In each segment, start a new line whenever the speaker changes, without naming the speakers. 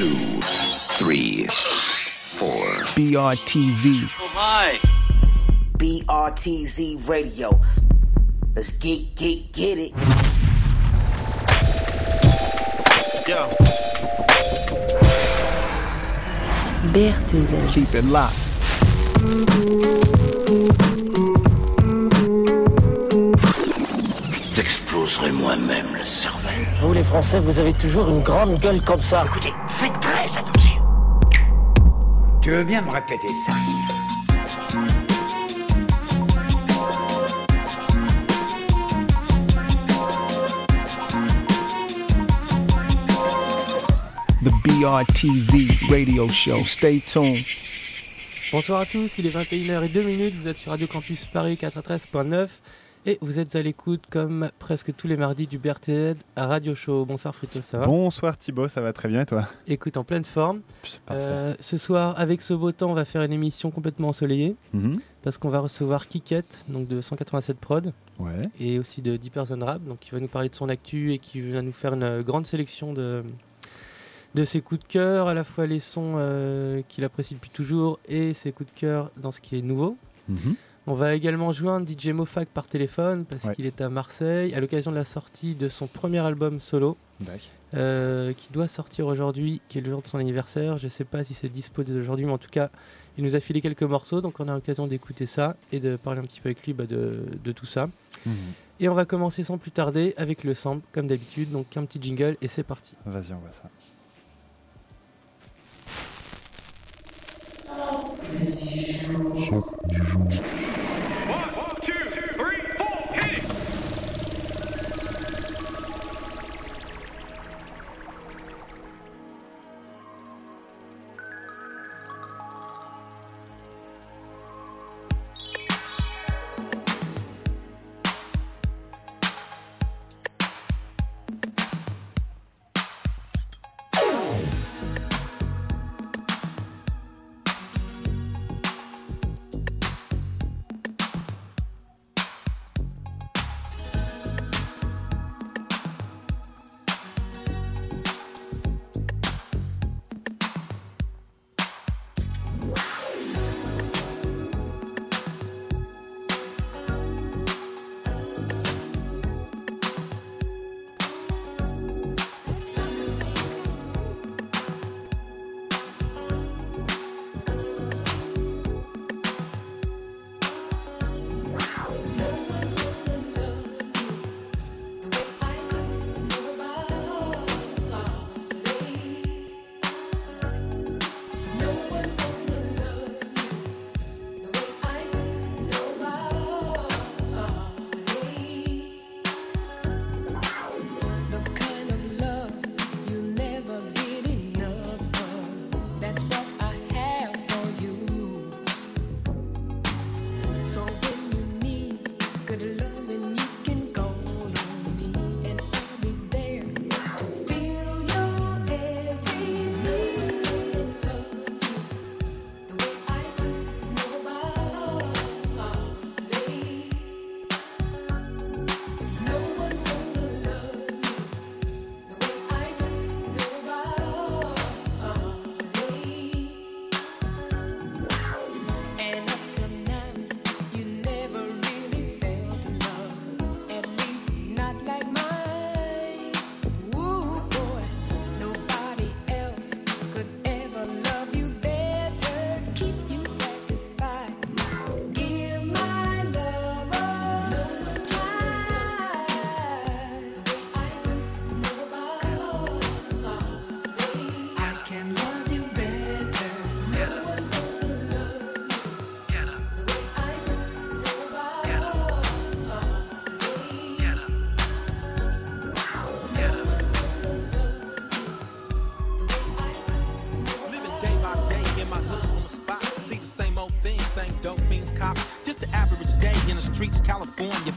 two, three, four.
BRTZ.
Oh my.
BRTZ Radio. Let's get, get, get it.
Yo.
BRTZ.
Keep it locked.
Je t'exploserai moi-même le cervelle.
Vous les Français, vous avez toujours une grande gueule comme ça.
Écoutez.
Tu veux bien me répéter ça
The BRTZ radio show. Stay tuned.
Bonsoir à tous, il est 21h02 vous êtes sur Radio Campus Paris 93.9 et vous êtes à l'écoute comme presque tous les mardis du BRTZ à Radio Show. Bonsoir Frito, ça va
Bonsoir Thibaut, ça va très bien et toi?
Écoute, en pleine forme. Euh, ce soir, avec ce beau temps, on va faire une émission complètement ensoleillée
Mhm.
parce qu'on va recevoir Kiket, donc de 187 Prod
Ouais.
et aussi de Deeper Zone Rap, donc qui va nous parler de son actu et qui va nous faire une euh, grande sélection de, de ses coups de cœur, à la fois les sons euh, qu'il apprécie depuis toujours et ses coups de cœur dans ce qui est nouveau.
Mhm.
On va également joindre DJ Mofac par téléphone parce
Ouais.
qu'il est à Marseille à l'occasion de la sortie de son premier album solo euh, qui doit sortir aujourd'hui, qui est le jour de son anniversaire. Je ne sais pas si c'est dispo dès aujourd'hui, mais en tout cas, il nous a filé quelques morceaux, donc on a l'occasion d'écouter ça et de parler un petit peu avec lui bah, de, de tout ça.
Mhm.
Et on va commencer sans plus tarder avec le sample, comme d'habitude, donc un petit jingle et c'est parti.
Vas-y, on voit ça.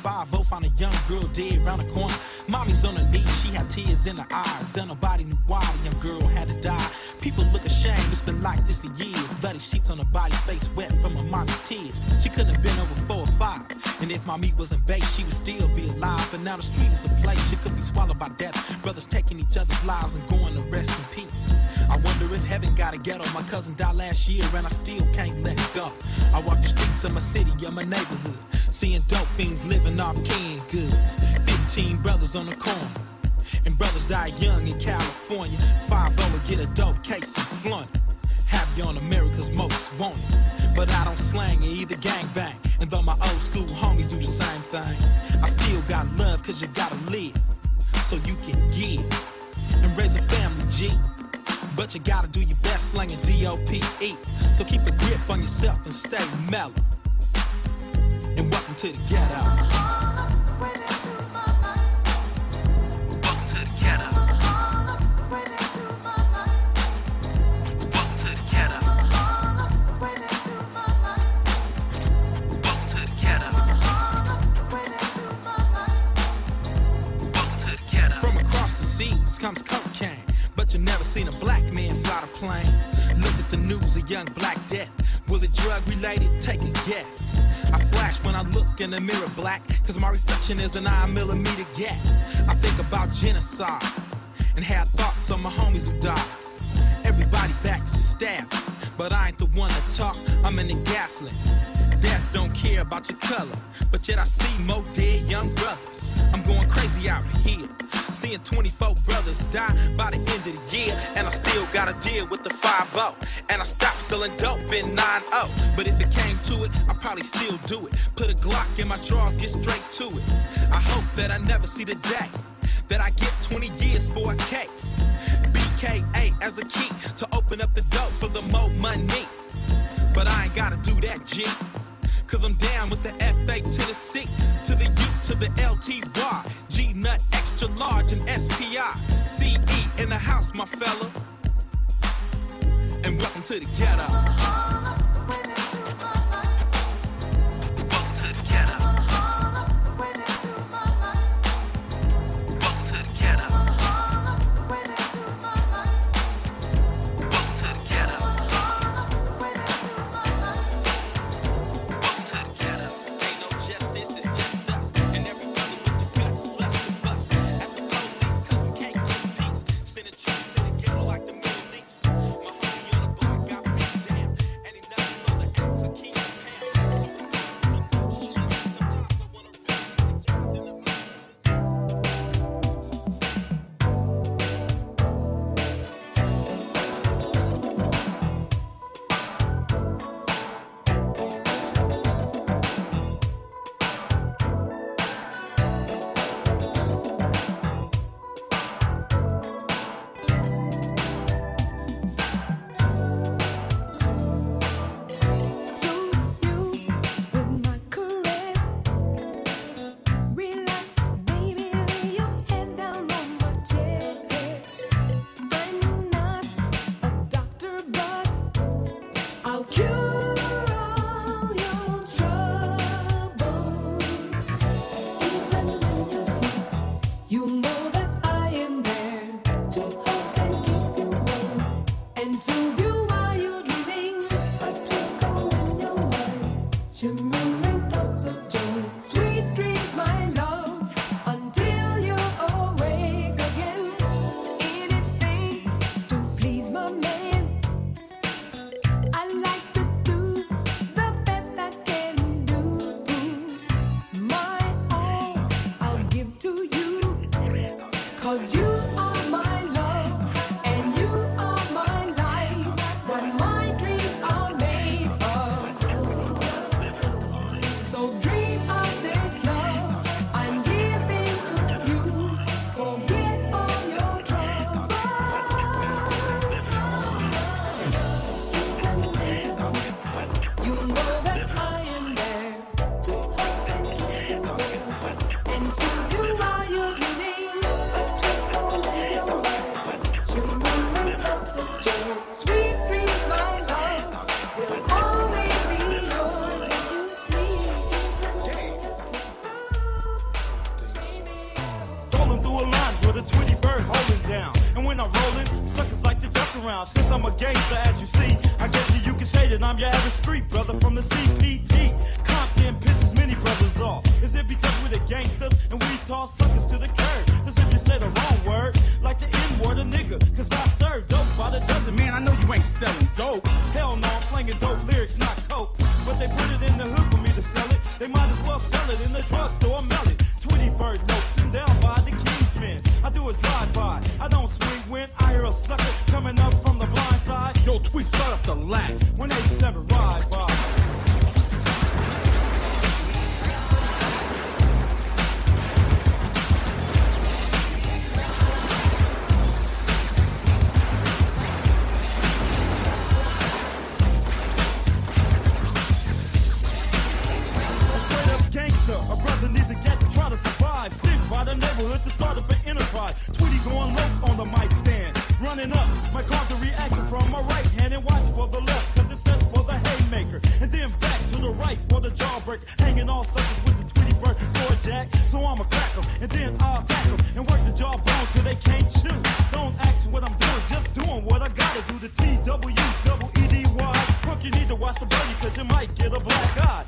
5-0, found a young girl dead round the corner. Mommy's on her knees, she had tears in her eyes. Then nobody knew why the young girl had to die. People look ashamed, it's been like this for years. Bloody sheets on her body, face wet from her mommy's tears. She couldn't have been over four or five. And if mommy wasn't baked, she would still be alive. But now the street is a place, she could be swallowed by death. Brothers taking each other's lives and going to rest in peace. I wonder if heaven got a ghetto. My cousin died last year and I still can't let go. I walk the streets of my city, of my neighborhood. Seeing dope fiends live off canned goods. 15 brothers on the corner. And brothers die young in California. 5 would get a dope case and flaunt it. Happy on America's most wanted. But I don't slang or either gang bang. And though my old school homies do the same thing, I still got love cause you gotta live. So you can give and raise a family G. But you gotta do your best slanging D-O-P-E. So keep a grip on yourself and stay mellow. And welcome to the ghetto. Comes cocaine, but you never seen a black man fly the plane. Look at the news, a young black death. Was it drug related? Take a guess. I flash when I look in the mirror black, cause my reflection is a 9 millimeter gap. I think about genocide and have thoughts on my homies who died. Everybody back staff, but I ain't the one to talk, I'm in the gaffling. Death don't care about your color, but yet I see more dead young brothers. I'm going crazy out here. Seeing 24 brothers die by the end of the year, and I still gotta deal with the 5 And I stopped selling dope in 9 0. But if it came to it, I'd probably still do it. Put a Glock in my drawers, get straight to it. I hope that I never see the day that I get 20 years for a cake. BKA as a key to open up the door for the more money. But I ain't gotta do that, G. Cause I'm down with the FA to the C, to the U, to the LTY, G nut extra large and SPI, CE in the house, my fella. And welcome to the ghetto. on
what I
gotta do. The T W punk. You need to watch the buddy, cause you might get a black eye.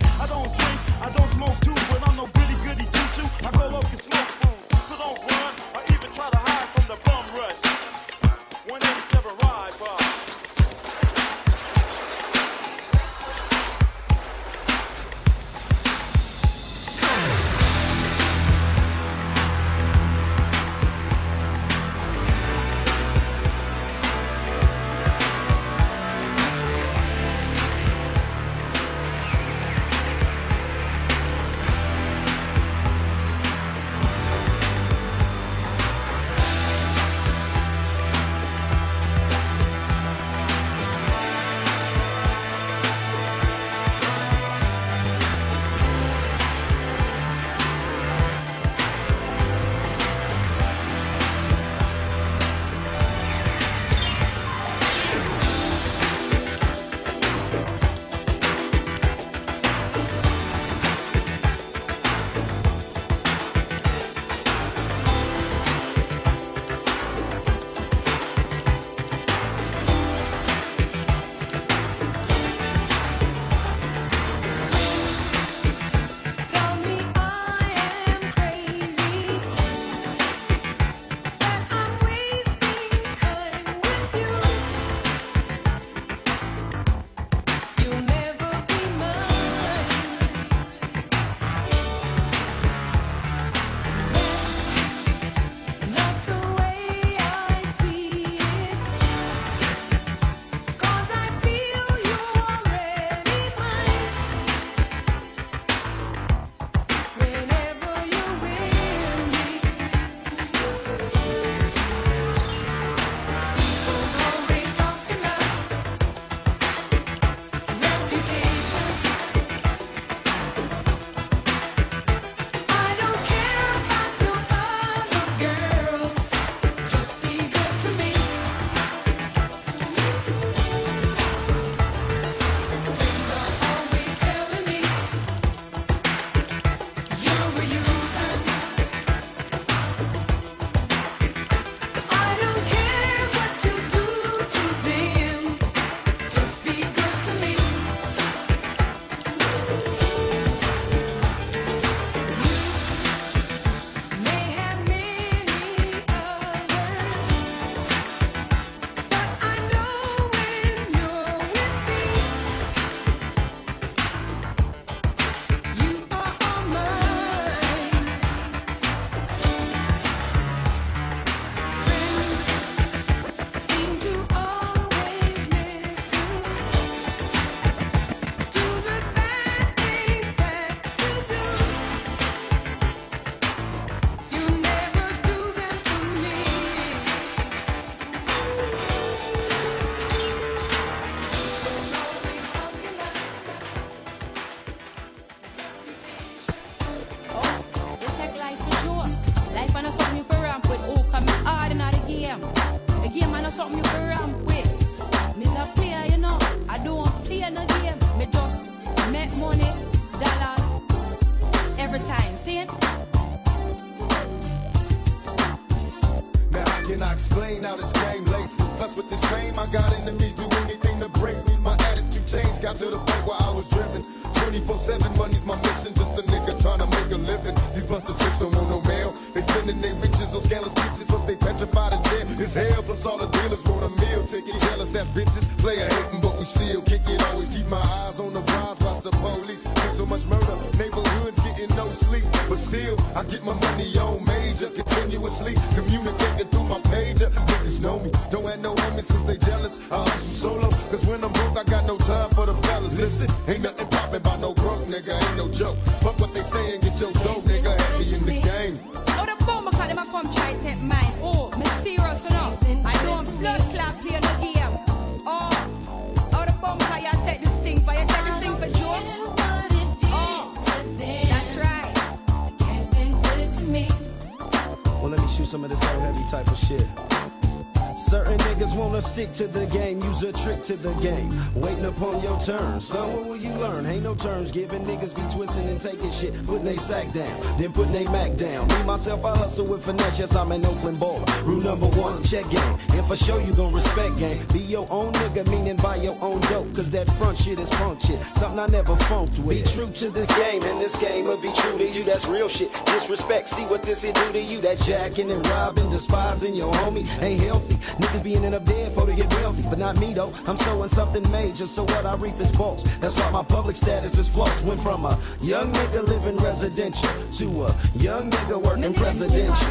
To the
game,
use a trick to the game. Waiting upon your turn. Son, what will you learn? Ain't no terms given. Niggas be twisting and taking shit, putting they sack down, then putting they Mac down. Me, myself, I hustle with finesse. Yes, I'm an Oakland baller. Rule number one, check game. And for sure, you gon' respect game. Be your own nigga, meaning buy your own dope. Cause that front shit is punk shit. Something I never funked with. Be true to this game, and this game will be true to you. That's real shit. Disrespect, see what this here do to you. That jacking and robbing, despising your homie ain't healthy. Niggas be in a for to get wealthy, but not me though. I'm sowing something major, so what I reap is false. That's why my public status is false. Went from a young nigga living residential to a young nigga working presidential.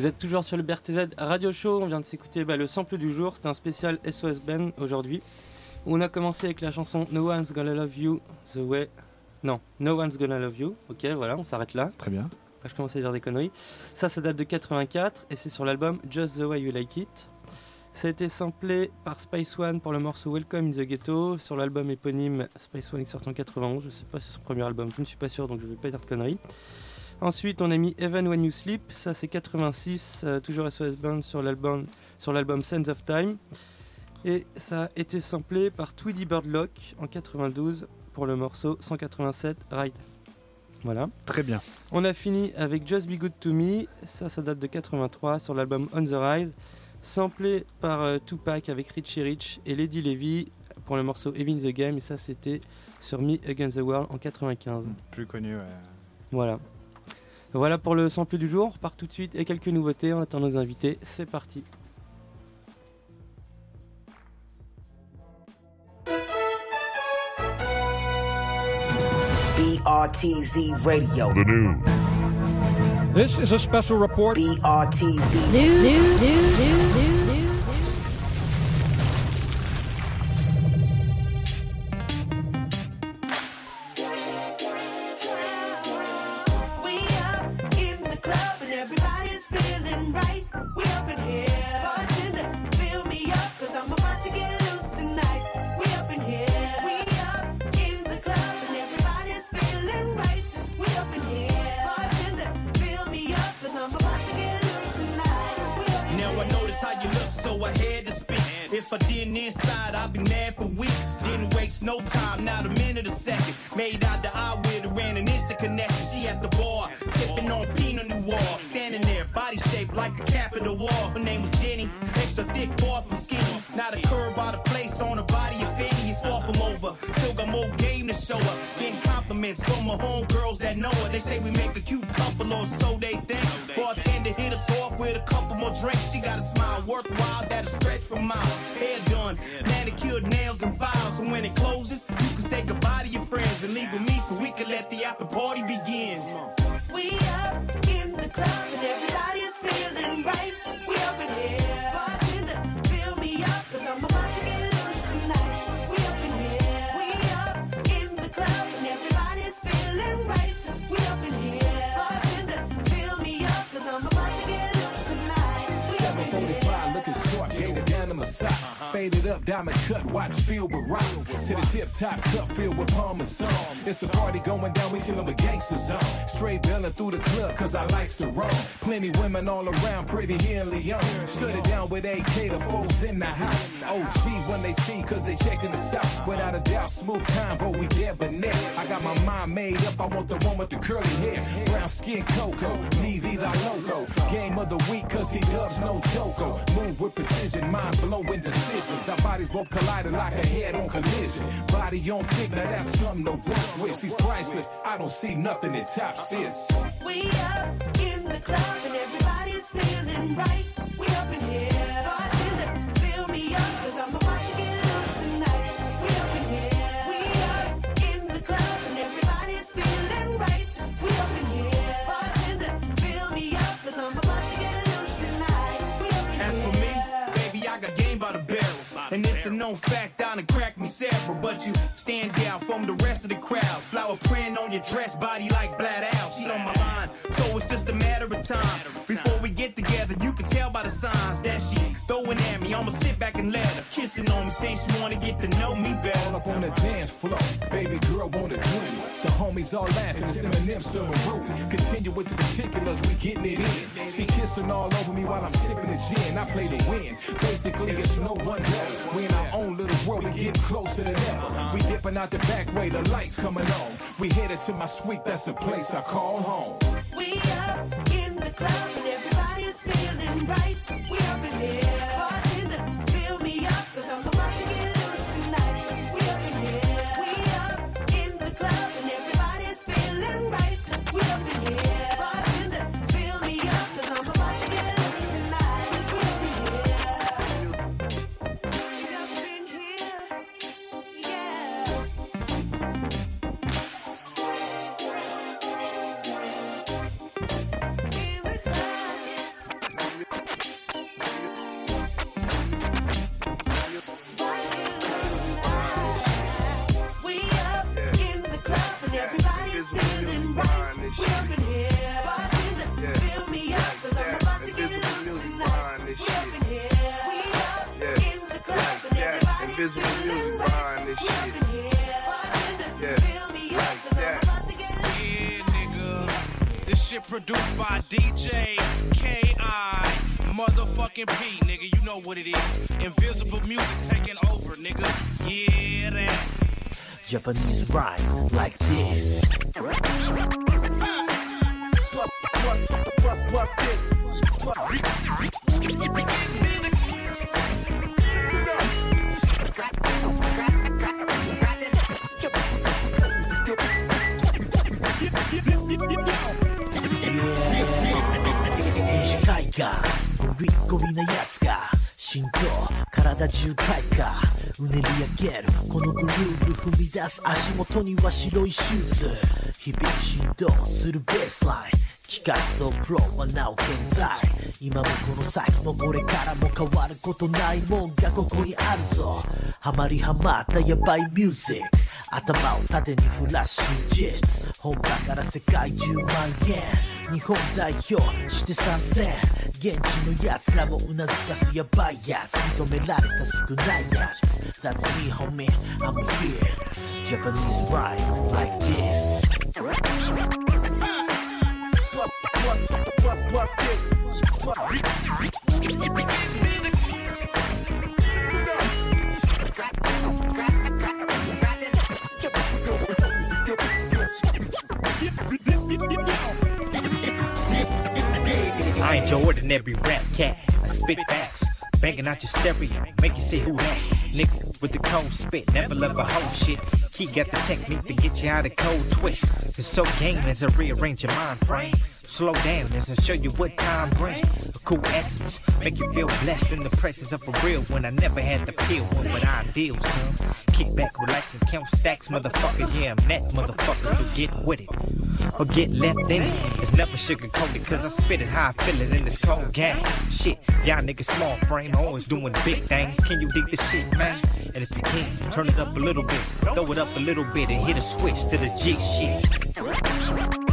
Vous êtes toujours sur le BRTZ Radio Show, on vient de s'écouter bah, le sample du jour, c'est un spécial SOS Ben aujourd'hui. On a commencé avec la chanson No One's Gonna Love You The Way... Non, No One's Gonna Love You, ok voilà, on s'arrête là.
Très bien.
Ah, je commence à dire des conneries. Ça, ça date de 84 et c'est sur l'album Just the Way You Like It. Ça a été samplé par Spice One pour le morceau Welcome in the Ghetto sur l'album éponyme Spice One qui sort en 91. Je sais pas si c'est son premier album, je ne suis pas sûr donc je vais pas dire de conneries. Ensuite, on a mis Even When You Sleep, ça c'est 86, euh, toujours SOS Band sur l'album sur l'album Sense of Time. Et ça a été samplé par Tweedy Birdlock en 92 pour le morceau 187 Ride. Voilà.
Très bien.
On a fini avec Just Be Good to Me, ça ça date de 83 sur l'album On the Rise, samplé par euh, Tupac avec Richie Rich et Lady Levy pour le morceau in the Game et ça c'était sur Me Against the World en 95.
Plus connu, ouais.
Voilà. Voilà pour le sample du jour, on repart tout de suite et quelques nouveautés, on attend nos invités, c'est parti.
BRTZ Radio.
The news.
This is a special report.
BRTZ
News, news, news,
getting
top, cup filled with Parmesan. It's a party going down, we chillin' with gangsters on. Straight bellin' through the club, cause I likes to roam. Plenty women all around, pretty here in Leon. Shut it down with AK, the folks in the house. OG when they see, cause they checking us out. Without a doubt, smooth combo, we debonair. I got my mind made up, I want the one with the curly hair. Brown skin cocoa, me vida loco. Game of the week, cause he dubs no joko. Move with precision, mind blowing decisions. Our bodies both collided like a head on collision. Body on thick, now that's something to work with. He's priceless, I don't see nothing that tops this.
We up in the club
known fact, I done cracked me several. But you stand out from the rest of the crowd. Flower print on your dress, body like Black Owl. She on my mind, so it's just a matter of time. Before we get together, you can tell by the signs that she throwing at me. I'ma sit back and let her kissing on me, saying she wanna get to know me better.
All up on the dance floor, baby girl wanna do it. Homies all laughing, it's Eminem a root. Continue with the particulars, we getting it in. She kissing all over me while I'm sipping the gin. I play to win. Basically, it's no one better. We in our own little world, we getting closer than ever. We dipping out the back way, the lights coming on. We headed to my suite, that's a place I call home.
We up in the club and everybody's feeling right. We up in here.
By DJ K.I. Motherfucking P, nigga. You know what it is. Invisible music taking over, nigga. Yeah, that.
Japanese rhyme like this. 西海岸ゴリゴリなやつが振動体中開花。うねり上げる。このグルーブ踏み出す足元には白いシューズ。日々振動するベースライン。機械ストプロはなお健在。今もこの先もこれからも変わることないもんがここにあるぞ。ハマりハマったヤバいミュージック。頭を縦に振らし真実本場から世界10万円 That's me homie I'm here Japanese rhyme like this.
What, what, what, what, what, what, your ordinary rap cat. I spit facts, banging out your stereo, make you say who that. Nigga with the cold spit, never love a whole shit. He got the technique to get you out of cold twist. It's so game as I rearrange your mind frame. Slow down as I show you what time brings. A cool essence, make you feel blessed in the presence of a real one. I never had the feel one, but I deal, son. Kick back, relax, and count stacks, motherfucker. Yeah, I'm that motherfucker, so get with it. Or get left in it. It's never sugar coated, cause I spit it how I feel it in this cold game. Shit, y'all niggas small frame, always doing big things. Can you dig this shit, man? And if you can, turn it up a little bit, throw it up a little bit, and hit a switch to the G shit.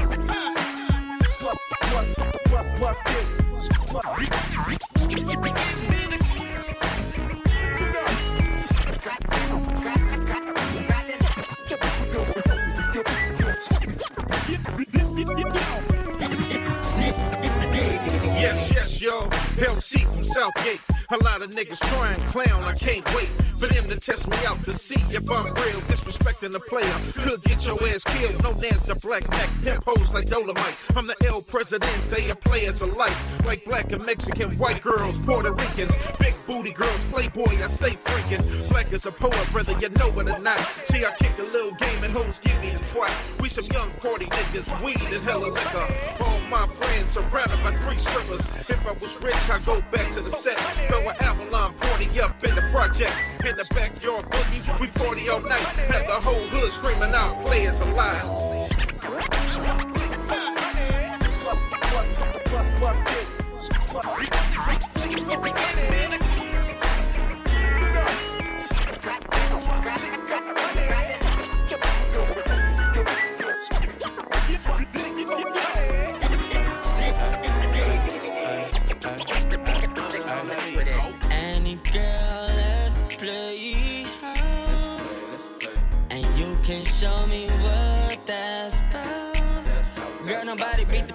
Yes, yes, yo. LC from Southgate. A lot of niggas try and clown. I can't wait for them to test me out to see if I'm real. Disrespecting the player could get your ass killed. No names to black Mac, pimp hoes like Dolomite. I'm the L president, they are players alike. Like black and Mexican, white girls, Puerto Ricans, big booty girls, playboy, I stay freaking. Black as a poet, whether you know it or not. See, I kick a little game and hoes give me the twat. We some young party niggas, weed and hella liquor. All my friends surrounded by three strippers. If I was rich, I'd go back to the set. An Avalon 40 up in the projects. In the backyard boogie, we 40 all night. Have the whole hood screaming out, players alive.
Any can show me what that's about. Girl, nobody beat the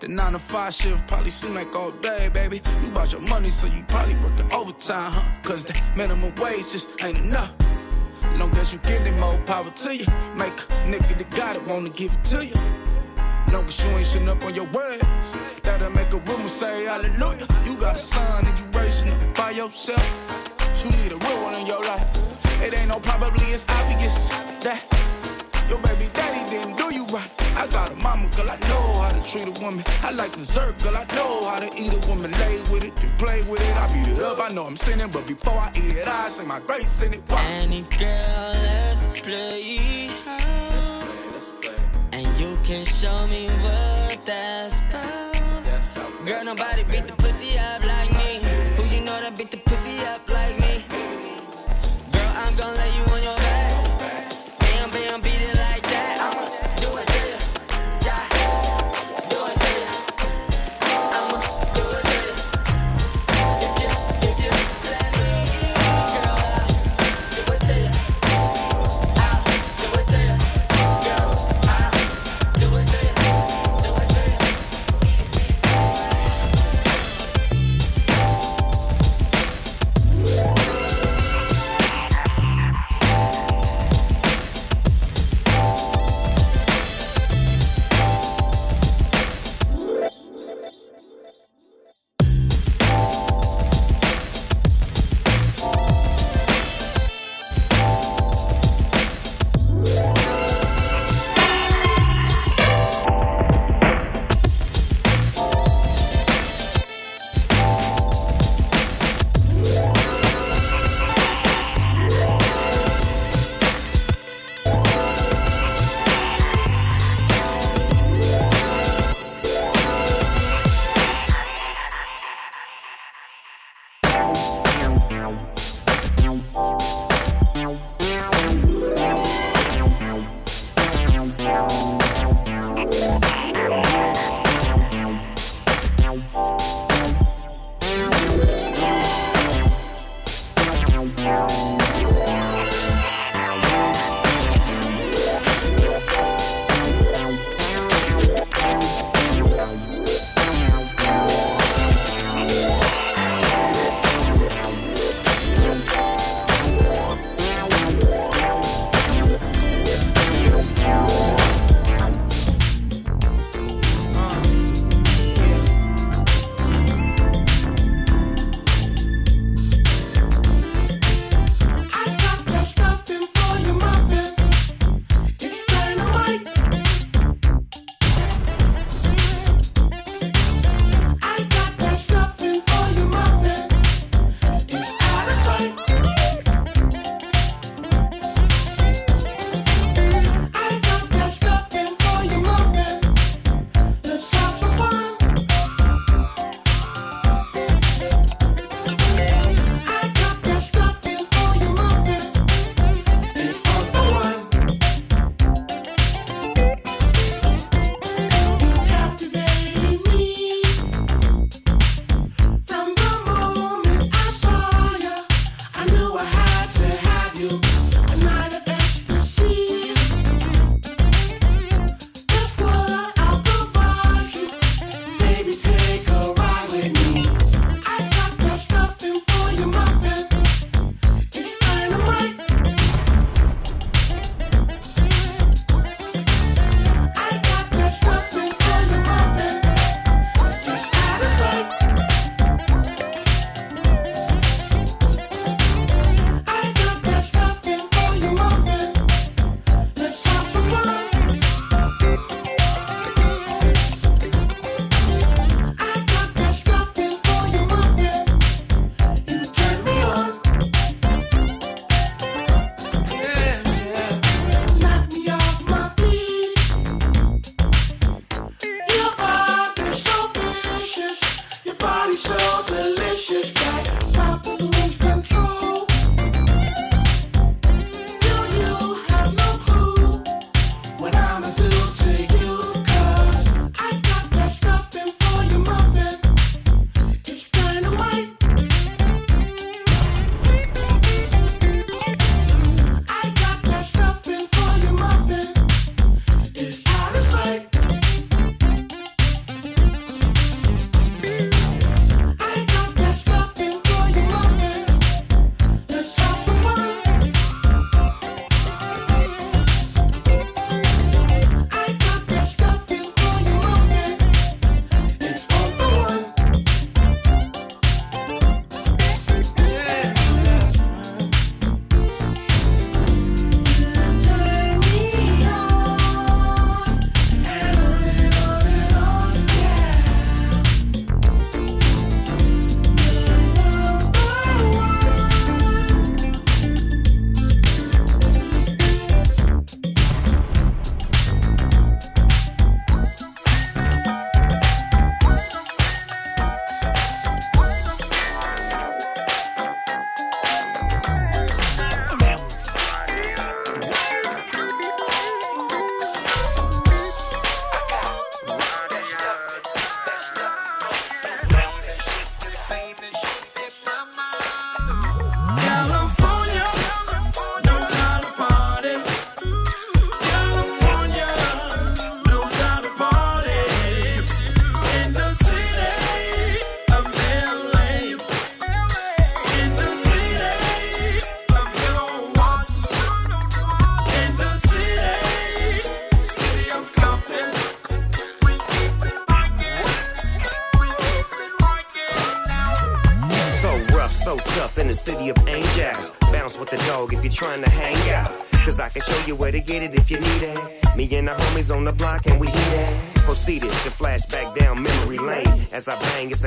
the nine to five shift probably seem like all day, baby. You bought your money, so you probably working overtime, huh? Cause the minimum wage just ain't enough. Long as you get getting more power to you. Make a nigga that got it wanna give it to you. Long as you ain't shitting up on your words, that'll make a woman say hallelujah. You got a son and you raising him by yourself. You need a real one in your life. It ain't no probably, it's obvious that your baby daddy didn't do you right. I got a mama, girl, I know how to treat a woman. I like dessert, girl, I know how to eat a woman. Lay with it and play with it. I beat it up, I know I'm sinning, but before I eat it, I say my grace in it.
Any girl, let's play. And you can show me what that's about. Girl, nobody beat the pussy up like me. Who you know that beat the pussy up like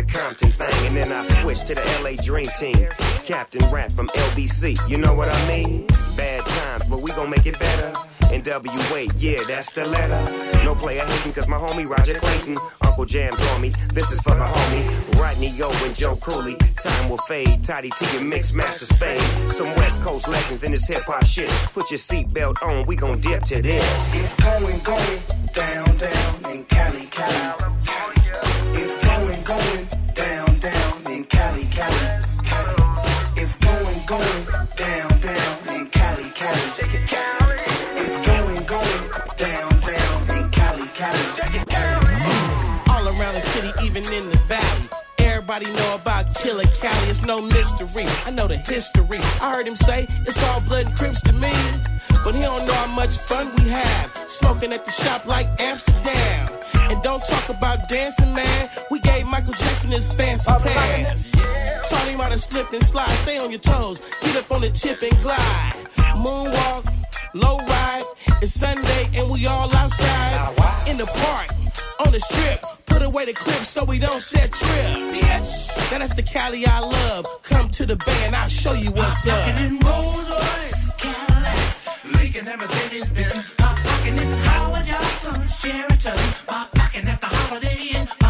a Compton thing. And then I switch to the LA Dream Team. Captain Rap from LBC, you know what I mean? Bad times, but we gon' make it better. NWA, yeah, that's the letter. No player hating, cause my homie Roger Clayton. Uncle Jam's on me, this is for the homie. Rodney Yo and Joe Cooley. Time will fade, Toddy T and Mix Masters fade. Some West Coast legends in this hip hop shit. Put your seatbelt on, we gon' dip to this.
It's going, going
we have. Smoking at the shop like Amsterdam. And don't talk about dancing, man. We gave Michael Jackson his fancy pants. Taught him how to slip and slide. Stay on your toes. Get up on the tip and glide. Moonwalk, low ride. It's Sunday and we all outside. In the park, on the strip. Put away the clips so we don't set trip. Bitch. Now that's the Cali I love. Come to the band, I'll show you what's up.
Leaking and Mercedes Benz. My pocket in Howard Johnson, Sheraton. My pocket at the Holiday Inn.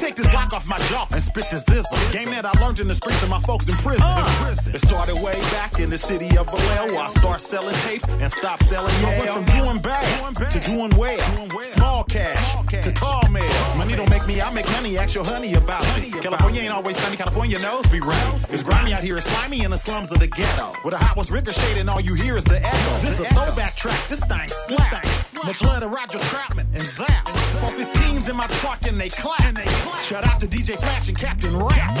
Take this lock off my jaw and spit this zizzle. Game that I learned in the streets of my folks in prison. in prison. It started way back in the city of Vallejo. I start selling tapes and stop selling I went from doing bad, to doing well. Small cash, to tall mail. Money don't make me, I make money. Ask your honey about me. California ain't always sunny. California knows be round. It's grimy out here. It's slimy in the slums of the ghetto. Where the hot ones ricochet and all you hear is the echo. This is a throwback track. This thing slap. Much love to Roger Troutman and Zap. 415s in my truck and they clap. And they clap. Shout out to DJ Flash and Captain Rap.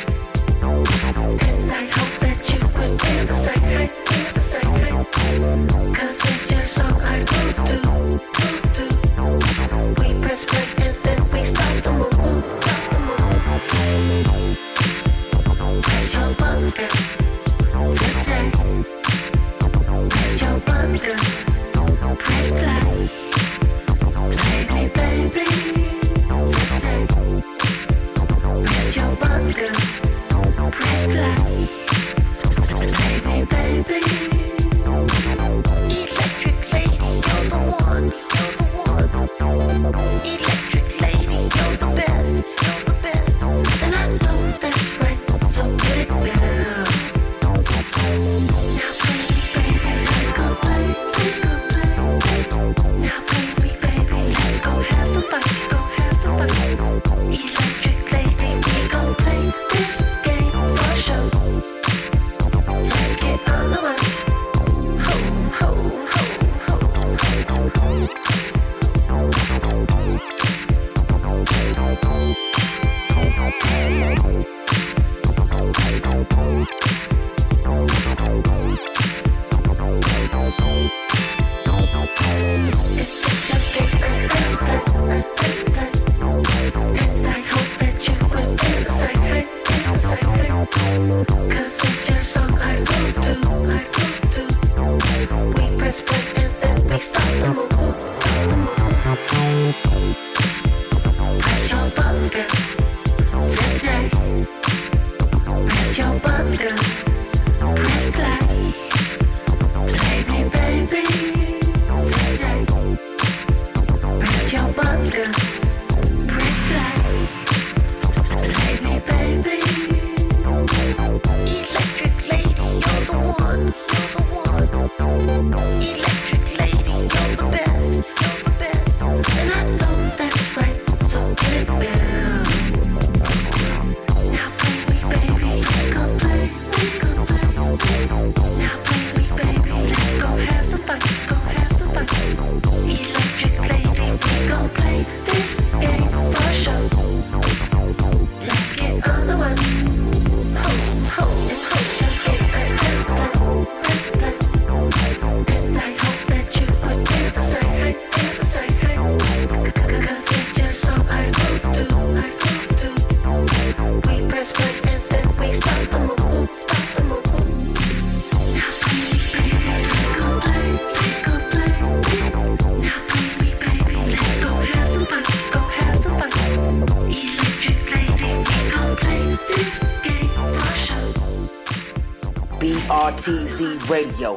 BRTZ Radio.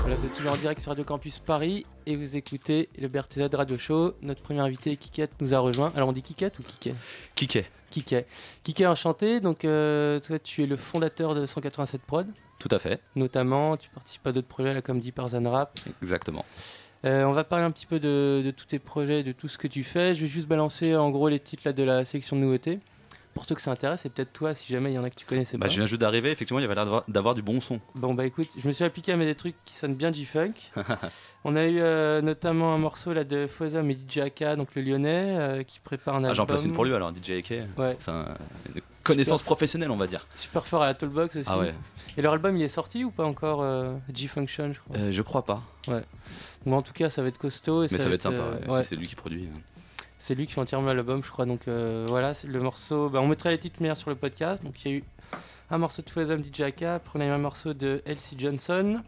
Voilà, vous êtes toujours en direct sur Radio Campus Paris et vous écoutez le BRTZ Radio Show. Notre premier invité, Kiket, nous a rejoint. Alors on dit Kiket ou Kiket?
Kiké.
Kiket. Kiket, enchanté. Donc euh, toi, tu es le fondateur de 187 Prod.
Tout à fait.
Notamment, tu participes à d'autres projets, là, comme dit par Zanrap.
Exactement.
Euh, on va parler un petit peu de, de tous tes projets, de tout ce que tu fais. Je vais juste balancer en gros les titres là, de la sélection de nouveautés. Pour ceux que ça intéresse, et peut-être toi, si jamais il y en a que tu connaissais
Bah,
pas.
je viens juste d'arriver, effectivement, il y avait l'air d'avoir- du bon son.
Bon bah écoute, je me suis appliqué à mettre des trucs qui sonnent bien G-Funk. On a eu euh, notamment un morceau là de Foza et DJ Aka, donc le lyonnais, euh, qui prépare un album.
Ah, J'en place une pour lui alors, DJ AK.
Ouais.
C'est un- une connaissance professionnelle, on va dire.
Super fort à la Toolbox aussi.
Ah ouais.
Et leur album il est sorti ou pas encore euh, G-Function je crois?
Je crois pas.
Ouais. Bon en tout cas ça va être costaud. Et
Mais ça va être sympa, ouais. si c'est lui qui produit. hein.
C'est lui qui fait entièrement l'album, je crois. Donc euh, voilà, le morceau. bah, on mettra les titres meilleurs sur le podcast. Donc il y a eu un morceau de Fouazam DJ Aka, après on a eu un morceau de Elsie Johnson,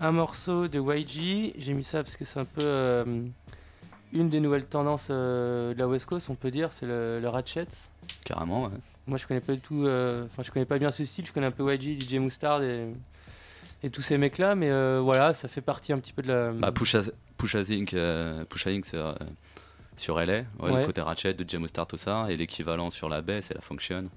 un morceau de YG. J'ai mis ça parce que c'est un peu euh, une des nouvelles tendances euh, de la West Coast, on peut dire, c'est le, le Ratchet.
Carrément, ouais.
Moi je connais pas du tout, euh, enfin je connais pas bien ce style, je connais un peu YG, DJ Mustard et, et tous ces mecs là, mais euh, voilà, ça fait partie un petit peu de la.
Bah, Pusha, Pusha Inc, euh, Pusha Inc sur, LA, ouais,
Ouais.
le côté Ratchet de James Star, tout ça, et l'équivalent sur la baie, c'est la Function,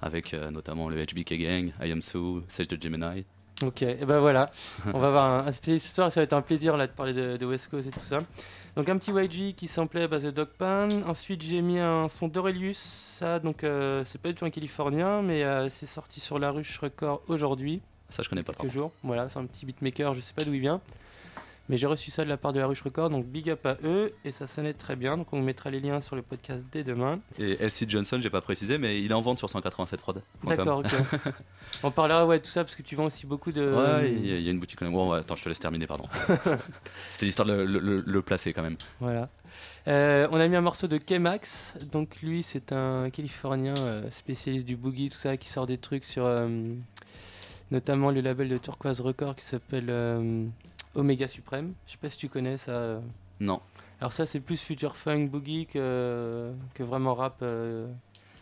avec euh, notamment le HBK Gang, I Am So, Sage de Gemini.
Ok, et ben voilà, on va avoir un, un spécialiste ce soir, ça va être un plaisir là de parler de, de West Coast et tout ça. Donc un petit YG qui samplait à base de Dog Pan. Ensuite j'ai mis un son d'Aurelius, ça donc euh, c'est pas du tout un Californien, mais euh, c'est sorti sur la ruche record aujourd'hui.
Ça je connais pas par
Quelques jours, voilà, c'est un petit beatmaker, je sais pas d'où il vient. Mais j'ai reçu ça de la part de la ruche record, donc big up à eux, et ça sonnait très bien, donc on vous mettra les liens sur le podcast dès demain.
Et Elsie Johnson, j'ai pas précisé, mais il est en vente sur 187 prod.
D'accord, ok. on parlera ouais, de tout ça parce que tu vends aussi beaucoup de...
Ouais, il y, a- il y a une boutique. Bon, ouais, attends, je te laisse terminer, pardon. C'était l'histoire de le, le- le- le placer quand même.
Voilà. Euh, on a mis un morceau de K-Max. Donc lui, c'est un Californien euh, spécialiste du boogie, tout ça, qui sort des trucs sur euh, notamment le label de Turquoise Record qui s'appelle Omega Supreme. Je sais pas si tu connais ça. euh.
Non.
Alors ça, c'est plus future funk boogie que, que vraiment rap euh,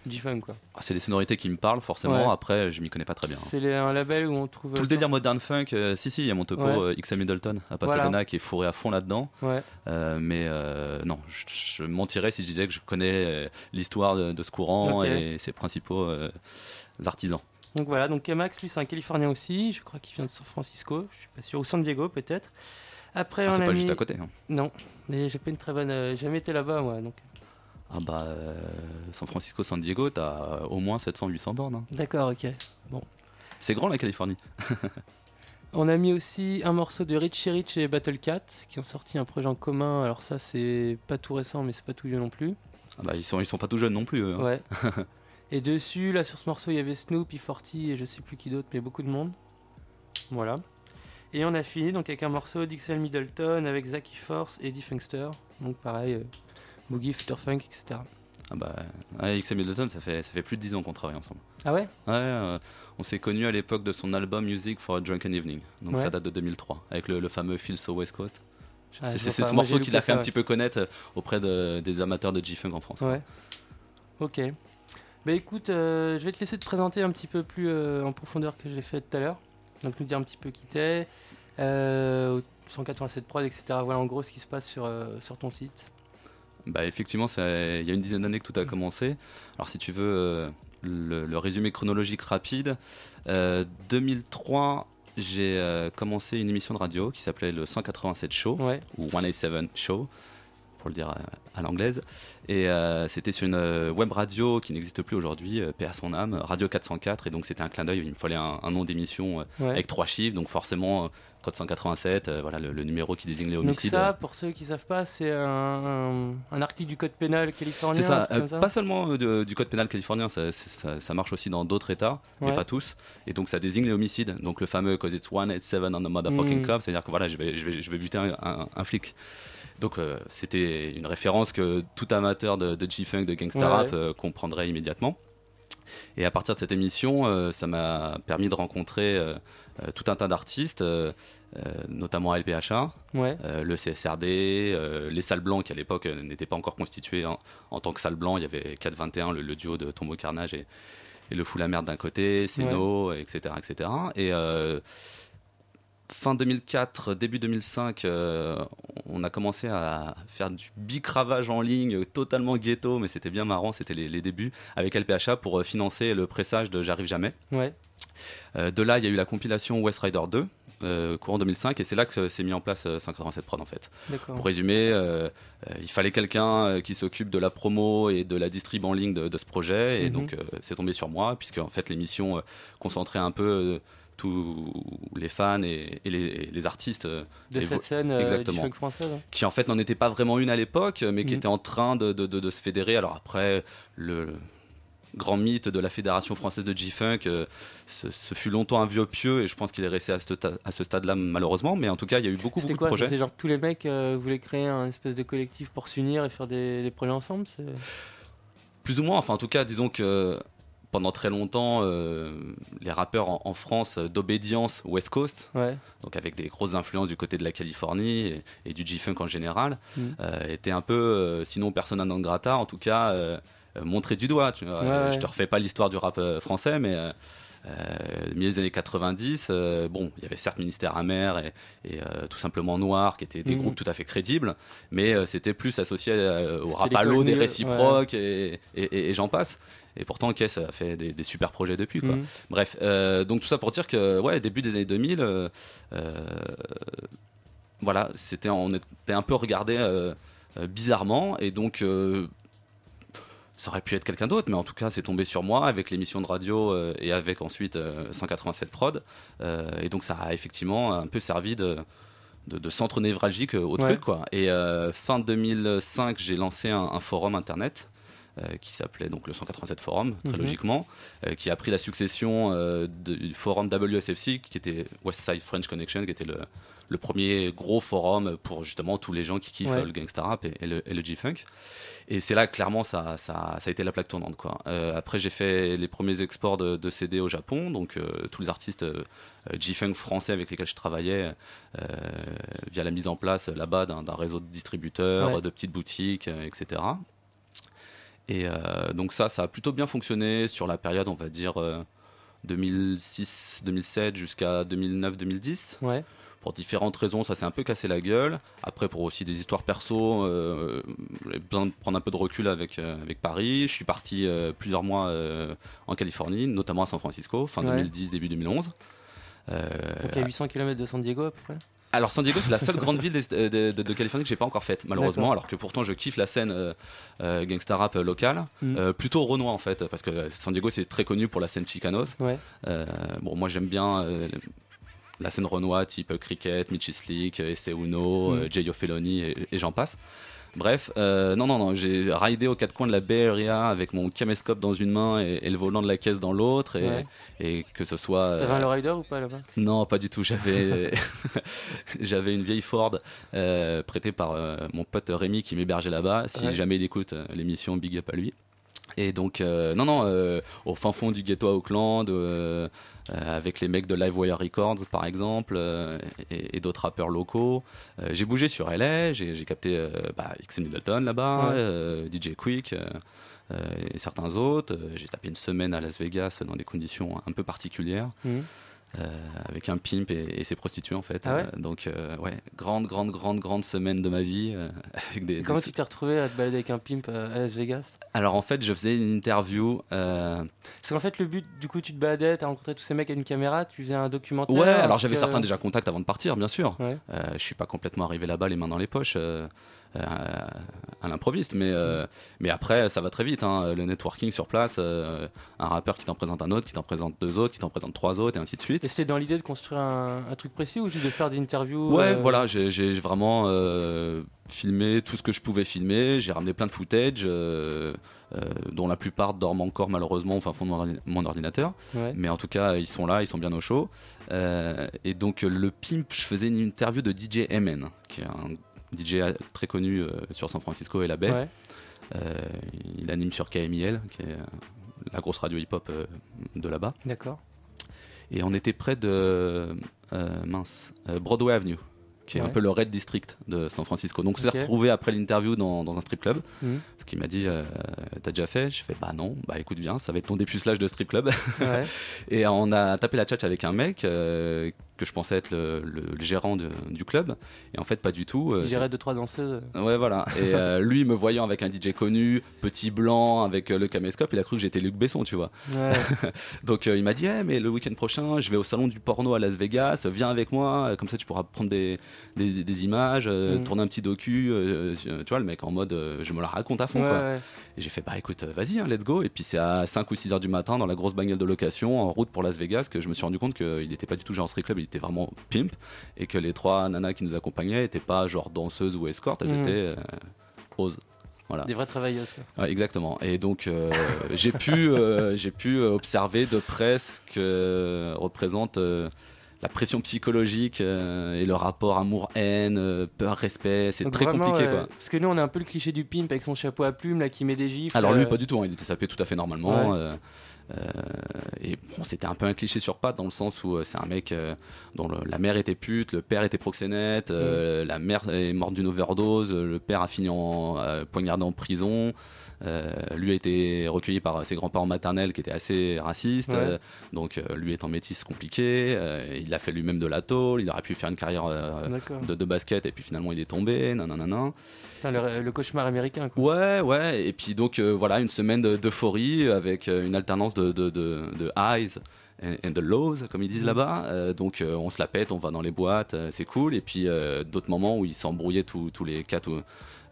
G-funk quoi.
Ah, c'est des sonorités qui me parlent, forcément.
Ouais.
Après, je m'y connais pas très bien. hein.
C'est un label où on trouve.
Tout le délire modern funk, euh, si, si, il y a mon topo,
Ouais.
euh, XM Middleton à Pasadena
Voilà.
qui est fourré à fond là-dedans.
Ouais.
Euh, mais euh, non, je, je mentirais si je disais que je connais euh, l'histoire de, de ce courant et ses principaux euh, artisans.
Donc voilà, donc K-Max, lui, c'est un Californien aussi. Je crois qu'il vient de San Francisco, je suis pas sûr, ou San Diego peut-être. Après,
Ah,
on
c'est
a
pas
mis-
juste à côté, hein.
Non, mais j'ai pas une très bonne. euh, j'ai jamais été là-bas, moi. Donc.
Ah bah, euh, San Francisco, San Diego, t'as au moins 700-800 bornes. hein.
D'accord, ok. Bon.
C'est grand la Californie.
On a mis aussi un morceau de Richie Rich et Battle Cat qui ont sorti un projet en commun. Alors ça, c'est pas tout récent, mais c'est pas tout vieux non plus.
Ah bah, ils sont, ils sont pas tout jeunes non plus. eux, hein.
Ouais. et dessus, là, sur ce morceau, il y avait Snoop, E40 et je sais plus qui d'autre, mais beaucoup de monde. Voilà. Et on a fini donc avec un morceau d'XL Middleton avec Zaki Force et Funkster. Donc pareil, euh, Boogie, Future Funk, etc.
Ah bah, XM Middleton, ça fait, ça fait plus de 10 ans qu'on travaille ensemble.
Ah ouais?
Ouais, euh, on s'est connus à l'époque de son album Music for a Drunken Evening. Donc
Ouais.
ça date de 2003, avec le, le fameux Feel So West Coast.
Ah,
c'est ce morceau qui l'a fait un petit peu connaître euh, auprès de- des amateurs de G-Funk en France. quoi.
Ouais. Ok. Bah écoute, euh, je vais te laisser te présenter un petit peu plus euh, en profondeur que j'ai fait tout à l'heure. Donc nous dire un petit peu qui t'es, euh, 187 prod, etc. Voilà en gros ce qui se passe sur, euh, sur ton site.
Bah effectivement, il y a une dizaine d'années que tout a commencé. Alors si tu veux le, le résumé chronologique rapide, euh, 2003, j'ai commencé une émission de radio qui s'appelait le 187 Show ou 187 Show pour le dire à, l'anglaise. Et euh, c'était sur une euh, web radio qui n'existe plus aujourd'hui, euh, à son âme, Radio 404. Et donc c'était un clin d'œil, il me fallait un, un nom d'émission euh,
Ouais.
avec trois chiffres. Donc forcément, code 187, euh, voilà le, le numéro qui désigne les
Donc
homicides.
ça, pour ceux qui savent pas, c'est un, un- un article du code pénal californien.
C'est ça, pas seulement de- du code pénal californien, ça, c'est- ça- ça marche aussi dans d'autres États, mais pas tous. Et donc ça désigne les homicides. Donc le fameux cause it's 187 on the motherfucking
Mm.
club, c'est-à-dire que voilà, je vais, je vais, je vais buter un flic. Donc euh, c'était une référence que tout amateur de, de G-Funk, de gangsta
Ouais,
rap
ouais.
euh, comprendrait immédiatement. Et à partir de cette émission, euh, ça m'a permis de rencontrer tout un tas d'artistes, notamment LPHA,
Ouais.
le CSRD, les salles blancs qui à l'époque n'étaient pas encore constituées en, en tant que salle blanc. Il y avait 421, le, le duo de Tombeau Carnage et, et le Fou la Merde d'un côté, Seno, etc., etc. Et fin 2004, début 2005, euh, on a commencé à faire du bicravage en ligne, totalement ghetto, mais c'était bien marrant, c'était les, les débuts, avec LPHA pour euh, financer le pressage de J'arrive jamais.
Ouais.
Euh, de là, il y a eu la compilation West Rider 2. euh, courant 2005 et c'est là que s'est mis en place euh, 187 prod en fait. Pour résumer, il fallait quelqu'un qui s'occupe de la promo et de la distrib en ligne de, de ce projet et
Mhm.
donc c'est tombé sur moi puisque en fait l'émission concentrait un peu tous les fans et, et les, et les artistes euh,
De
et
cette scène, euh,
exactement.
du hein.
qui en fait n'en était pas vraiment une à l'époque mais qui
Mhm.
était en train de, de- de- de se fédérer. Alors après le grand mythe de la fédération française de G-Funk euh, ce, ce fut longtemps un vieux pieux et je pense qu'il est resté à ce, ta- à ce stade là malheureusement. Mais en tout cas il y a eu beaucoup
C'était
beaucoup
quoi?
de projets.
C'est genre tous les mecs euh, voulaient créer un espèce de collectif pour s'unir et faire des, des projets ensemble
Plus ou moins, enfin en tout cas, disons que pendant très longtemps, euh, les rappeurs en, en France d'obédience West Coast,
Ouais.
donc avec des grosses influences du côté de la Californie et, et du G-Funk en général,
Mhm.
euh, étaient un peu, euh, sinon persona non grata, en tout cas euh, montrés du doigt. Tu vois.
Ouais, ouais.
Je te refais pas l'histoire du rap français, mais euh, milieu des années 90, euh, bon, il y avait certes Ministère Amer et, et, euh, tout simplement Noir, qui étaient des
Mhm.
groupes tout à fait crédibles, mais c'était plus associé au rap à l'eau, des réciproques et, et- et- et j'en passe. Et pourtant, Kess a fait des, des super projets depuis. Quoi.
Mhm.
Bref, euh, donc tout ça pour dire que, ouais, début des années 2000, euh, euh, voilà, c'était, on était un peu regardé euh, bizarrement, et donc ça aurait pu être quelqu'un d'autre, mais en tout cas, c'est tombé sur moi avec l'émission de radio et avec ensuite euh, 187 prod, et donc ça a effectivement un peu servi de de, de centre névralgique au
Ouais.
truc quoi. Et euh, fin 2005, j'ai lancé un, un forum internet qui s'appelait donc le 187 forum très
Mhm.
logiquement, euh, qui a pris la succession euh, du forum WSFC qui était West Side French Connection, qui était le, le premier gros forum pour justement tous les gens qui kiffent
Ouais.
euh, le gangsta rap et, et le, le G-funk. Et c'est là clairement ça, ça, ça a été la plaque tournante quoi. Euh, après j'ai fait les premiers exports de, de CD au Japon, donc euh, tous les artistes euh, euh, G-funk français avec lesquels je travaillais euh, via la mise en place euh, là-bas d'un réseau de distributeurs,
Ouais.
de petites boutiques, euh, etc. Et euh, donc ça, ça a plutôt bien fonctionné sur la période, on va dire, euh, 2006-2007 jusqu'à 2009-2010.
Ouais.
Pour différentes raisons, ça s'est un peu cassé la gueule. Après, pour aussi des histoires perso, euh, j'avais besoin de prendre un peu de recul avec, euh, avec Paris. Je suis parti euh, plusieurs mois euh, en Californie, notamment à San Francisco, fin
Ouais.
2010, début 2011. Euh,
Donc à 800 km de San Diego à peu près
alors San Diego, c'est la seule grande ville des- de, de- de Californie que j'ai pas encore faite, malheureusement, alors que pourtant je kiffe la scène euh, euh, gangsta rap euh, locale. Euh, plutôt renois en fait, parce que San Diego c'est très connu pour la scène chicanos.
Ouais.
Euh, bon, moi j'aime bien euh, la scène renois type Cricket, Mitchy Slick, Esse Uno, euh, Jayo Felony et, et j'en passe. Bref, euh, non, non, non, j'ai raidé aux quatre coins de la Bay Area avec mon caméscope dans une main et, et le volant de la caisse dans l'autre, et,
Ouais.
et que ce soit.
T'avais
euh,
un lowrider ou pas là-bas?
Non, pas du tout. J'avais, j'avais une vieille Ford euh, prêtée par euh, mon pote Rémi qui m'hébergeait là-bas. Si
Ouais.
jamais il écoute l'émission, big up à lui. Et donc, euh, non, non, euh, au fin fond du ghetto à Auckland, euh, avec les mecs de Livewire Records, par exemple, et, et d'autres rappeurs locaux. J'ai bougé sur LA, j'ai capté bah, XM Middleton là-bas,
Ouais.
DJ Quick. et certains autres. J'ai tapé une semaine à Las Vegas dans des conditions un peu particulières.
Mhm.
Euh, avec un pimp et, et ses prostituées en fait.
Ah ouais
Euh, donc euh, ouais, grande, grande, grande, grande semaine de ma vie avec des.
Et comment
des-
tu t'es retrouvé à te balader avec un pimp à Las Vegas?
Alors en fait, je faisais une interview.
Parce qu'en fait, le but, du coup, tu te baladais, t'as rencontré tous ces mecs avec une caméra, tu faisais un documentaire.
Ouais, alors j'avais certains déjà contacts avant de partir, bien sûr.
Ouais.
Je suis pas complètement arrivé là-bas les mains dans les poches à l'improviste, mais, euh, mais après ça va très vite. hein. Le networking sur place, euh, un rappeur qui t'en présente un autre, qui t'en présente deux autres, qui t'en présente trois autres, et ainsi de suite.
Et c'était dans l'idée de construire un, un truc précis ou juste de faire des interviews
Ouais,
euh,
voilà, j'ai vraiment euh, filmé tout ce que je pouvais filmer. J'ai ramené plein de footage, euh, euh, dont la plupart dorment encore malheureusement au fin fond de mon, ordi- mon ordinateur.
Ouais.
Mais en tout cas, ils sont là, ils sont bien au chaud. Euh, et donc, le Pimp, je faisais une interview de DJ MN, qui est un DJ très connu euh, sur San Francisco et la baie.
Ouais.
Euh, il anime sur KMIL, qui est euh, la grosse radio hip-hop de là-bas.
D'accord.
Et on était près de mince, Broadway Avenue, qui est un peu le Red District de San Francisco. Donc on s'est retrouvé après l'interview dans, dans un strip club.
Mhm.
Ce qui m'a dit euh, T'as déjà fait? Je fais Bah non, bah écoute bien, ça va être ton dépucelage de strip club.
Ouais.
Et on a tapé la tchatch avec un mec euh, que je pensais être le, le- le gérant de- du club. Et en fait, pas du tout. euh,
Il gérait deux, trois danseuses.
Ouais, voilà. Et euh, lui, me voyant avec un DJ connu, petit blanc, avec euh, le caméscope, il a cru que j'étais Luc Besson, tu vois.
Ouais.
Donc euh, il m'a dit, Eh, mais le week-end prochain, je vais au salon du porno à Las Vegas, viens avec moi, comme ça tu pourras prendre des, des, des images,
Mm.
tourner un petit docu. tu vois, le mec en mode, je me la raconte à fond.
Ouais,
quoi.
ouais.
Et j'ai fait, bah écoute, vas-y, hein, let's go. Et puis c'est à 5 ou 6 heures du matin, dans la grosse bagnole de location, en route pour Las Vegas, que je me suis rendu compte qu'il n'était pas du tout genre street club, il était vraiment pimp. Et que les trois nanas qui nous accompagnaient n'étaient pas genre danseuses ou escortes, elles
Mhm.
étaient euh, roses. Voilà.
Des vraies travailleuses. quoi.
Ouais, exactement. Et donc, euh, j'ai pu, euh, j'ai pu euh, observer de près ce que représente la pression psychologique euh, et le rapport amour-haine, euh, peur-respect. C'est très
vraiment,
compliqué,
euh,
quoi.
Parce que nous, on a un peu le cliché du pimp avec son chapeau à plumes, là, qui met des gifles.
Alors lui, pas du tout. hein, il était sapé tout à fait normalement.
Ouais.
Euh, et bon, c'était un peu un cliché sur pattes dans le sens où euh, c'est un mec euh, dont le- la mère était pute, le père était proxénète,
Mm.
la mère est morte d'une overdose, le père a fini en poignardé en prison. Euh, lui a été recueilli par ses grands-parents maternels qui étaient assez racistes,
Ouais.
euh, donc euh, lui étant métis compliqué, il a fait lui-même de la tôle, il aurait pu faire une carrière de, de basket et puis finalement il est tombé, nanana.
Putain, le, le cauchemar américain. Quoi.
Ouais, ouais, et puis donc voilà, une semaine de- d'euphorie avec une alternance de, de, de, de highs and, the lows, comme ils disent
Mhm.
là-bas. Euh, donc euh, on se la pète, on va dans les boîtes, euh, c'est cool. Et puis d'autres moments où ils s'embrouillaient tous les quatre,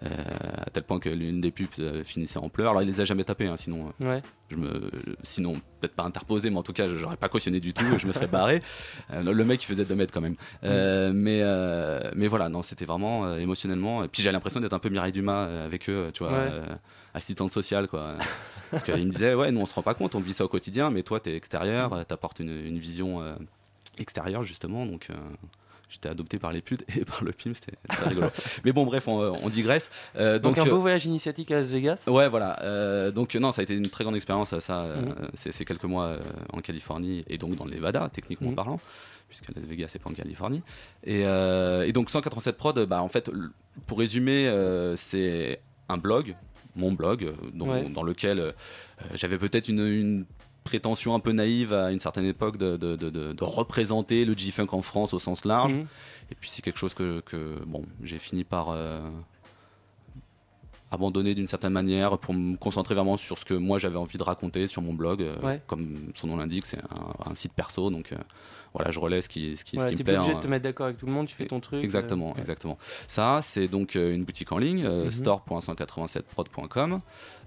à tel point que l'une des pupes euh, finissait en pleurs. Alors il les a jamais tapés, hein, sinon. euh,
Ouais.
Je me, sinon, peut-être pas interposé, mais en tout cas, je j'aurais pas cautionné du tout, je me serais barré. Euh, le mec, il faisait 2 mètres quand même. Euh, mais, euh, mais voilà, non, c'était vraiment euh, émotionnellement. Et puis j'ai l'impression d'être un peu Mireille Dumas euh, avec eux, tu vois,
Ouais.
euh, assistante sociale, quoi. Parce qu'il me disait, ouais, nous on se rend pas compte, on vit ça au quotidien, mais toi, t'es extérieur, euh, t'apportes une, une vision euh, extérieure, justement, donc. Euh, J'étais adopté par les putes et par le film, c'était rigolo. Mais bon, bref, on, on digresse. Euh,
Donc,
donc,
un
euh,
beau voyage initiatique à Las Vegas?
Ouais, voilà. Euh, donc non, ça a été une très grande expérience. Ça, euh, c'est c'est quelques mois euh, en Californie et donc dans le Nevada, techniquement
Mhm.
parlant, puisque Las Vegas c'est pas en Californie. Et, euh, et donc 187 prod, bah en fait, pour résumer, euh, c'est un blog, mon blog, euh,
Ouais.
dans lequel euh, j'avais peut-être une, une prétention un peu naïve à une certaine époque de, de- de- représenter le G-Funk en France au sens large.
Mhm.
Et puis c'est quelque chose que, que, bon, j'ai fini par euh, abandonner d'une certaine manière pour me concentrer vraiment sur ce que moi j'avais envie de raconter sur mon blog. euh,
Ouais.
Comme son nom l'indique, c'est un, un site perso, donc euh, voilà, je relais ce qui, ce qui, ce qui me plaît.
obligé
hein.
de te mettre d'accord avec tout le monde, tu fais ton truc.
Exactement,
euh,
exactement. Ça, c'est donc euh, une boutique en ligne, euh,
Mhm.
store.187prod.com,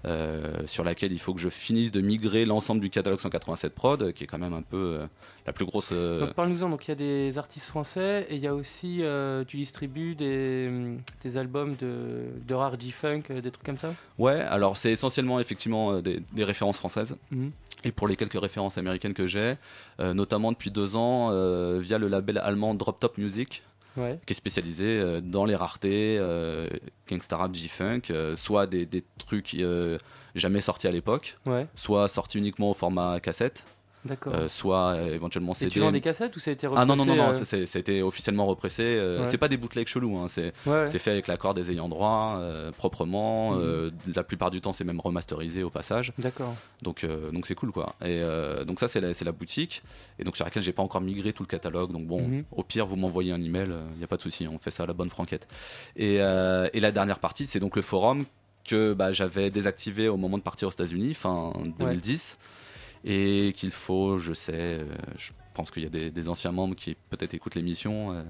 euh, sur laquelle il faut que je finisse de migrer l'ensemble du catalogue 187 prod, qui est quand même un peu la plus grosse.
Donc parle-nous-en, donc il y a des artistes français et il y a aussi, tu distribues des, hum, des albums de, de rare G-Funk, des trucs comme ça?
Ouais, alors c'est essentiellement effectivement des, des références françaises.
Mhm.
Et pour les quelques références américaines que j'ai, euh, notamment depuis deux ans euh, via le label allemand Drop Top Music,
Ouais.
qui est spécialisé euh, dans les raretés, euh, gangsta rap, G-funk, soit des, des trucs jamais sortis à l'époque,
Ouais.
soit sortis uniquement au format cassette.
D'accord.
euh, soit euh, éventuellement
Et
CD.
tu vends des cassettes ou ça a été
Ah non, non, non, non,
repressé,
ça,
euh
ça a été officiellement repressé. euh,
Ouais.
C'est pas des bootlegs chelous, hein, c'est
Ouais,
fait avec l'accord des ayants droit, proprement.
Mhm.
la plupart du temps, c'est même remasterisé au passage.
D'accord.
Donc donc c'est cool quoi. Et donc ça c'est la, la boutique et donc sur laquelle j'ai pas encore migré tout le catalogue. Donc bon,
Mhm.
au pire vous m'envoyez un email, il n'y a pas de souci, on fait ça à la bonne franquette. Et, et la dernière partie c'est donc le forum que bah, j'avais désactivé au moment de partir aux États-Unis fin 2010 et qu'il faut, je sais, euh, je pense qu'il y a des, des anciens membres qui peut-être écoutent l'émission. euh,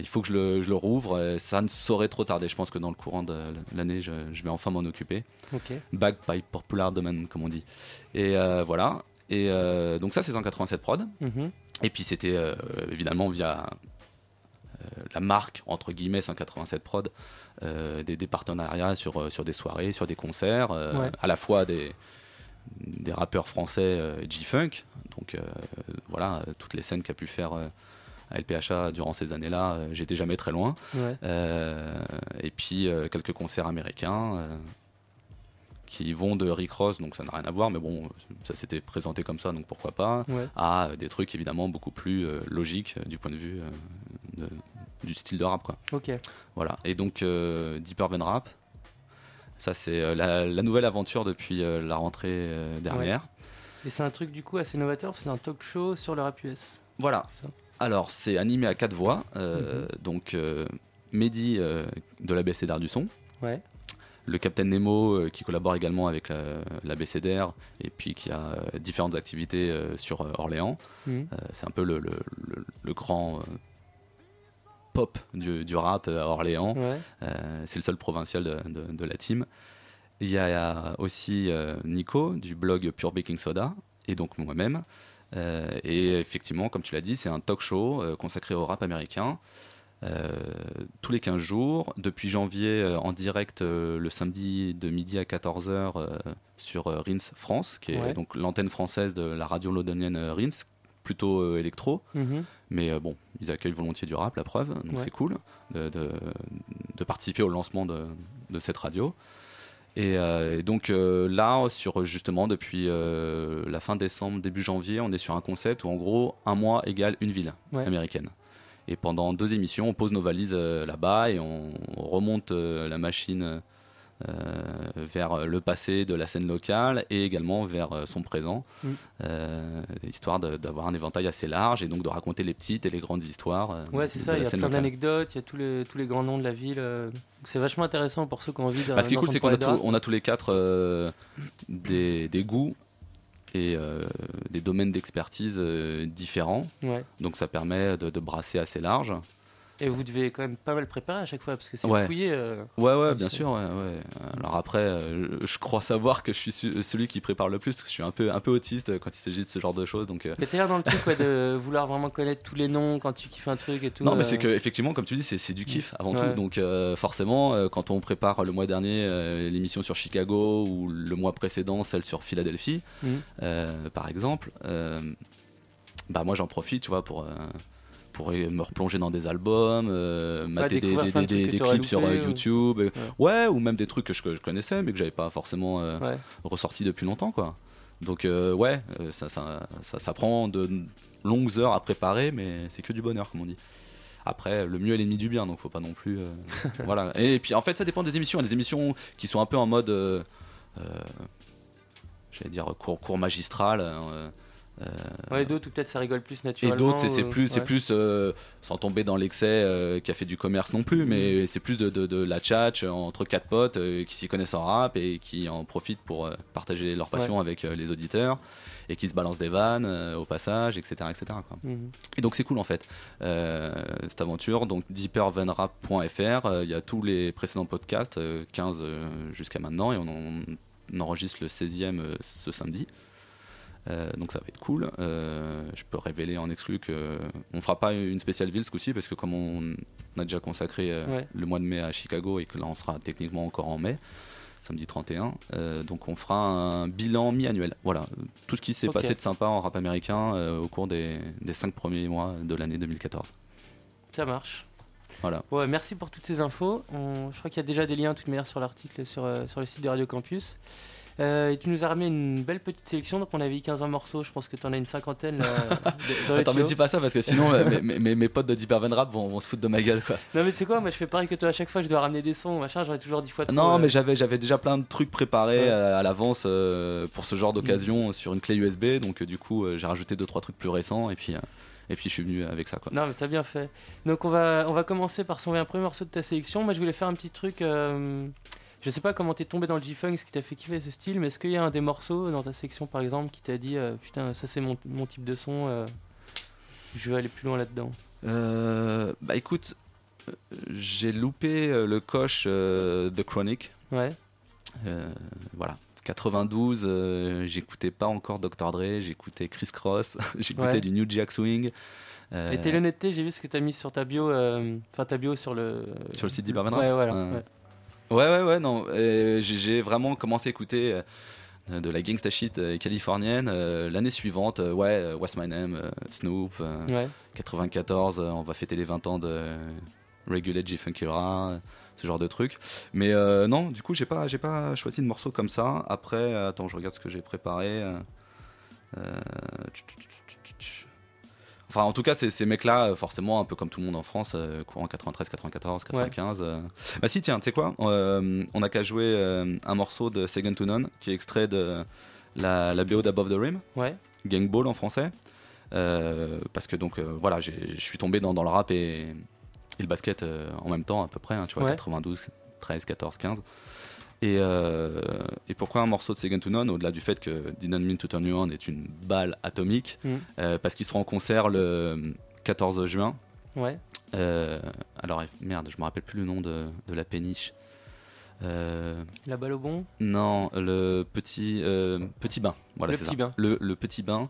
il faut que je le, je le rouvre. ça ne saurait trop tarder. Je pense que dans le courant de l'année, je, je vais enfin m'en occuper.
Ok.
Back by Popular Domain, comme on dit. Et euh, voilà. Et donc ça, c'est 187 prod.
Mhm.
Et puis c'était évidemment via la marque, entre guillemets, 187 prod, euh, des, des partenariats sur, sur des soirées, sur des concerts, euh,
Ouais.
à la fois des, des rappeurs français euh, G-Funk, donc euh, voilà, euh, toutes les scènes qu'a pu faire à LPHA durant ces années-là, j'étais jamais très loin.
Ouais.
Et puis quelques concerts américains qui vont de Rick Ross, donc ça n'a rien à voir, mais bon, ça s'était présenté comme ça, donc pourquoi pas,
Ouais.
à des trucs évidemment beaucoup plus euh, logiques euh, du point de vue euh, de- du style de rap. Quoi.
Ok.
Voilà, et donc euh, Deep Urban Rap, ça c'est euh, la, la nouvelle aventure depuis euh, la rentrée euh, dernière.
Ouais. Et c'est un truc du coup assez novateur, c'est un talk show sur le rap US.
Voilà. Alors, c'est animé à quatre voix. euh, Donc, euh, Mehdi euh, de l'ABCDR du son.
Ouais.
Le Capitaine Nemo qui collabore également avec la- l'ABCDR et puis qui a différentes activités sur Orléans.
Mhm.
C'est un peu le, le- le- le grand pop du, du rap à Orléans.
Ouais.
Euh, c'est le seul provincial de, de- de la team. Il y a aussi euh, Nico du blog Pure Baking Soda et donc moi-même. Euh, et effectivement, comme tu l'as dit, c'est un talk show euh, consacré au rap américain. euh, tous les 15 jours, depuis janvier euh, en direct euh, le samedi de midi à 14h sur euh, Rins France, qui est
Ouais.
donc l'antenne française de la radio londonienne euh, Rins, plutôt euh, électro.
Mhm.
Mais euh, bon, ils accueillent volontiers du rap, la preuve, donc
Ouais.
c'est cool de, de- de participer au lancement de, de cette radio. Et, euh, et donc euh, là, sur justement depuis euh, la fin décembre, début janvier, on est sur un concept où en gros un mois égale une ville
Ouais.
américaine. Et pendant deux émissions, on pose nos valises là-bas et on, on remonte la machine vers le passé de la scène locale et également vers euh, son présent,
Mm.
euh, histoire d'avoir un éventail assez large et donc de raconter les petites et les grandes histoires. euh,
Ouais, c'est ça, il y a plein d'anecdotes, il y a tous les, tous les grands noms de la ville. euh, C'est vachement intéressant pour ceux qui ont envie de.
Bah, ce qui est cool, c'est qu'on a, tous-
rap.
on a tous les quatre euh, des, des goûts et euh, des domaines d'expertise euh, différents.
Ouais.
Donc ça permet de, de brasser assez large.
Et vous devez quand même pas mal préparer à chaque fois, parce que c'est
Ouais.
fouillé. euh,
Ouais, ouais, bien sûr. Ouais, ouais. Alors après, euh, je, crois savoir que je suis su- celui qui prépare le plus, parce que je suis un peu, un peu autiste quand il s'agit de ce genre de choses. Donc, euh,
Mais t'es là dans le truc, de vouloir vraiment connaître tous les noms quand tu kiffes un truc et tout.
Non, mais
euh,
c'est que effectivement, comme tu dis, c'est du kiff avant tout. Donc euh, forcément, euh, quand on prépare le mois dernier euh, l'émission sur Chicago ou le mois précédent celle sur Philadelphie, euh, par exemple, euh, bah moi j'en profite, tu vois, pour euh, pour me replonger dans des albums, euh, mater des, clips sur euh,
ou-
YouTube, ouais. ou même des trucs que je, que je connaissais mais que j'avais pas forcément euh,
Ouais.
ressorti depuis longtemps, quoi. Donc euh, ouais, euh, ça, ça, ça, ça prend de longues heures à préparer, mais c'est que du bonheur, comme on dit. Après, le mieux est l'ennemi du bien, donc faut pas non plus. voilà. Et puis en fait, ça dépend des émissions. Il y a des émissions qui sont un peu en mode, j'allais dire cours, cours magistral. Euh, euh,
Ouais, d'autres, peut-être ça rigole plus
et
naturellement.
d'autres, c'est-
ou-
plus, c'est plus euh, sans tomber dans l'excès euh, qui a fait du commerce non plus, mais c'est plus de, de- de la tchatch entre quatre potes euh, qui s'y connaissent en rap et qui en profitent pour euh, partager leur passion
Ouais.
avec euh, les auditeurs et qui se balancent des vannes euh, au passage, etc. etc. quoi.
Mhm.
Et donc c'est cool en fait, euh, cette aventure. Donc deepervenrap.fr, euh, il y a tous les précédents podcasts, euh, 15 euh, jusqu'à maintenant, et on, en- on enregistre le 16e euh, ce samedi. Euh, donc ça va être cool. Euh, je peux révéler en exclu que on fera pas une spéciale ville ce coup-ci parce que comme on a déjà consacré euh,
Ouais.
le mois de mai à Chicago et que là on sera techniquement encore en mai, samedi 31, euh, donc on fera un bilan mi-annuel. Voilà, tout ce qui s'est passé de sympa en rap américain au cours des, des cinq premiers mois de l'année 2014.
Ça marche.
Voilà.
Ouais, merci pour toutes ces infos. On- je crois qu'il y a déjà des liens, de toute manière, sur l'article sur, sur le site de Radio Campus. Euh, et tu nous as ramené une belle petite sélection, donc on avait 15 morceaux, je pense que tu en as une cinquantaine. là, dans les
Attends, dis pas ça parce que sinon mes, mes- mes- mes potes de Deep Urban Rap vont, vont se foutre de ma gueule quoi.
Non mais tu sais quoi, moi je fais pareil que toi à chaque fois, je dois ramener des sons, machin, j'aurais toujours dix fois trop,
Non,
euh,
mais j'avais j'avais déjà plein de trucs préparés
Ouais.
euh, à l'avance euh, pour ce genre
Mm.
d'occasion euh, sur une clé USB. Donc du coup, j'ai rajouté deux trois trucs plus récents et puis et puis je suis venu avec ça quoi.
Non, mais t'as bien fait. Donc, on va, on va commencer par s'envoyer un premier morceau de ta sélection. Moi, je voulais faire un petit truc. euh, je sais pas comment t'es tombé dans le G-Funk, ce qui t'a fait kiffer ce style, mais est-ce qu'il y a un des morceaux dans ta section, par exemple, qui t'a dit euh, Putain, ça c'est mon, mon type de son, euh, je vais aller plus loin là-dedans?
Euh, bah écoute, j'ai loupé le coche The Chronic.
Ouais.
Voilà. 92, euh, j'écoutais pas encore Dr. Dre, j'écoutais Chris Cross, j'écoutais
Ouais.
du New Jack Swing.
Et t'es l'honnêteté, j'ai vu ce que t'as mis sur ta bio, enfin ta bio sur le.
Sur le site d'Iberman
Ouais, voilà.
Ouais.
ouais.
Ouais, ouais, ouais, non. j'ai vraiment commencé à écouter euh, de la gangsta shit euh, californienne euh, l'année suivante. euh, ouais, euh, What's My Name, Snoop. euh,
Ouais.
94, euh, on va fêter les 20 ans de Regulate G Funky Ra, euh, ce genre de truc. Mais non, du coup, j'ai pas, j'ai pas choisi de morceau comme ça. Après, attends, je regarde ce que j'ai préparé. tch, tch, tch, tch, tch. Enfin, en tout cas, ces, ces mecs-là, euh, forcément, un peu comme tout le monde en France, euh, courant 93, 94, 95. euh. Bah si, tiens, tu sais quoi Euh, On a qu'à jouer euh, un morceau de Second to None, qui est extrait de la, la BO d'Above the Rim,
Ouais.
Gang Ball en français. Euh, parce que donc, euh, voilà, je suis tombé dans, dans le rap et, et le basket euh, en même temps, à peu près, hein, tu vois,
Ouais.
92, 13, 14, 15. Et, euh, et pourquoi un morceau de Second to None, au-delà du fait que Didn't Mean to Turn You On est une balle atomique,
Mhm.
euh, parce qu'il sera en concert le 14 juin.
Ouais.
Euh, alors, merde, je me rappelle plus le nom de, de la péniche.
La balle au bon
non, le petit, petit bain. Voilà,
Le petit
ça.
bain.
Le, le petit bain,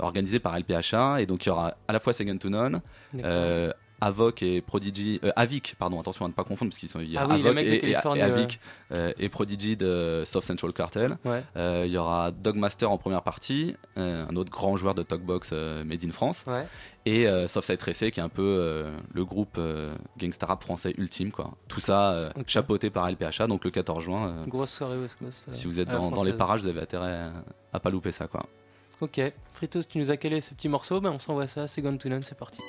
organisé par LPHA. Et donc, il y aura à la fois Second to None, Avoc et Prodigy. euh, Avic, pardon, attention à ne pas confondre parce qu'ils sont. Il y a
Ah oui,
Avoc et, et- et. Avic euh, et Prodigy de Soft Central Cartel.
Ouais.
Euh, il y aura Dogmaster en première partie, euh, un autre grand joueur de talkbox made in France.
Ouais.
Et Softside Tracé, qui est un peu le groupe gangsta rap français ultime. Quoi. Tout ça euh,
Ok.
chapeauté par LPHA, donc le 14 juin.
Grosse soirée West Coast.
si vous êtes dans, dans les parages, vous avez intérêt à, à pas louper ça. Quoi.
Ok. Fritos, tu nous as calé ce petit morceau, ben on s'envoie ça, c'est Gone to None, c'est parti.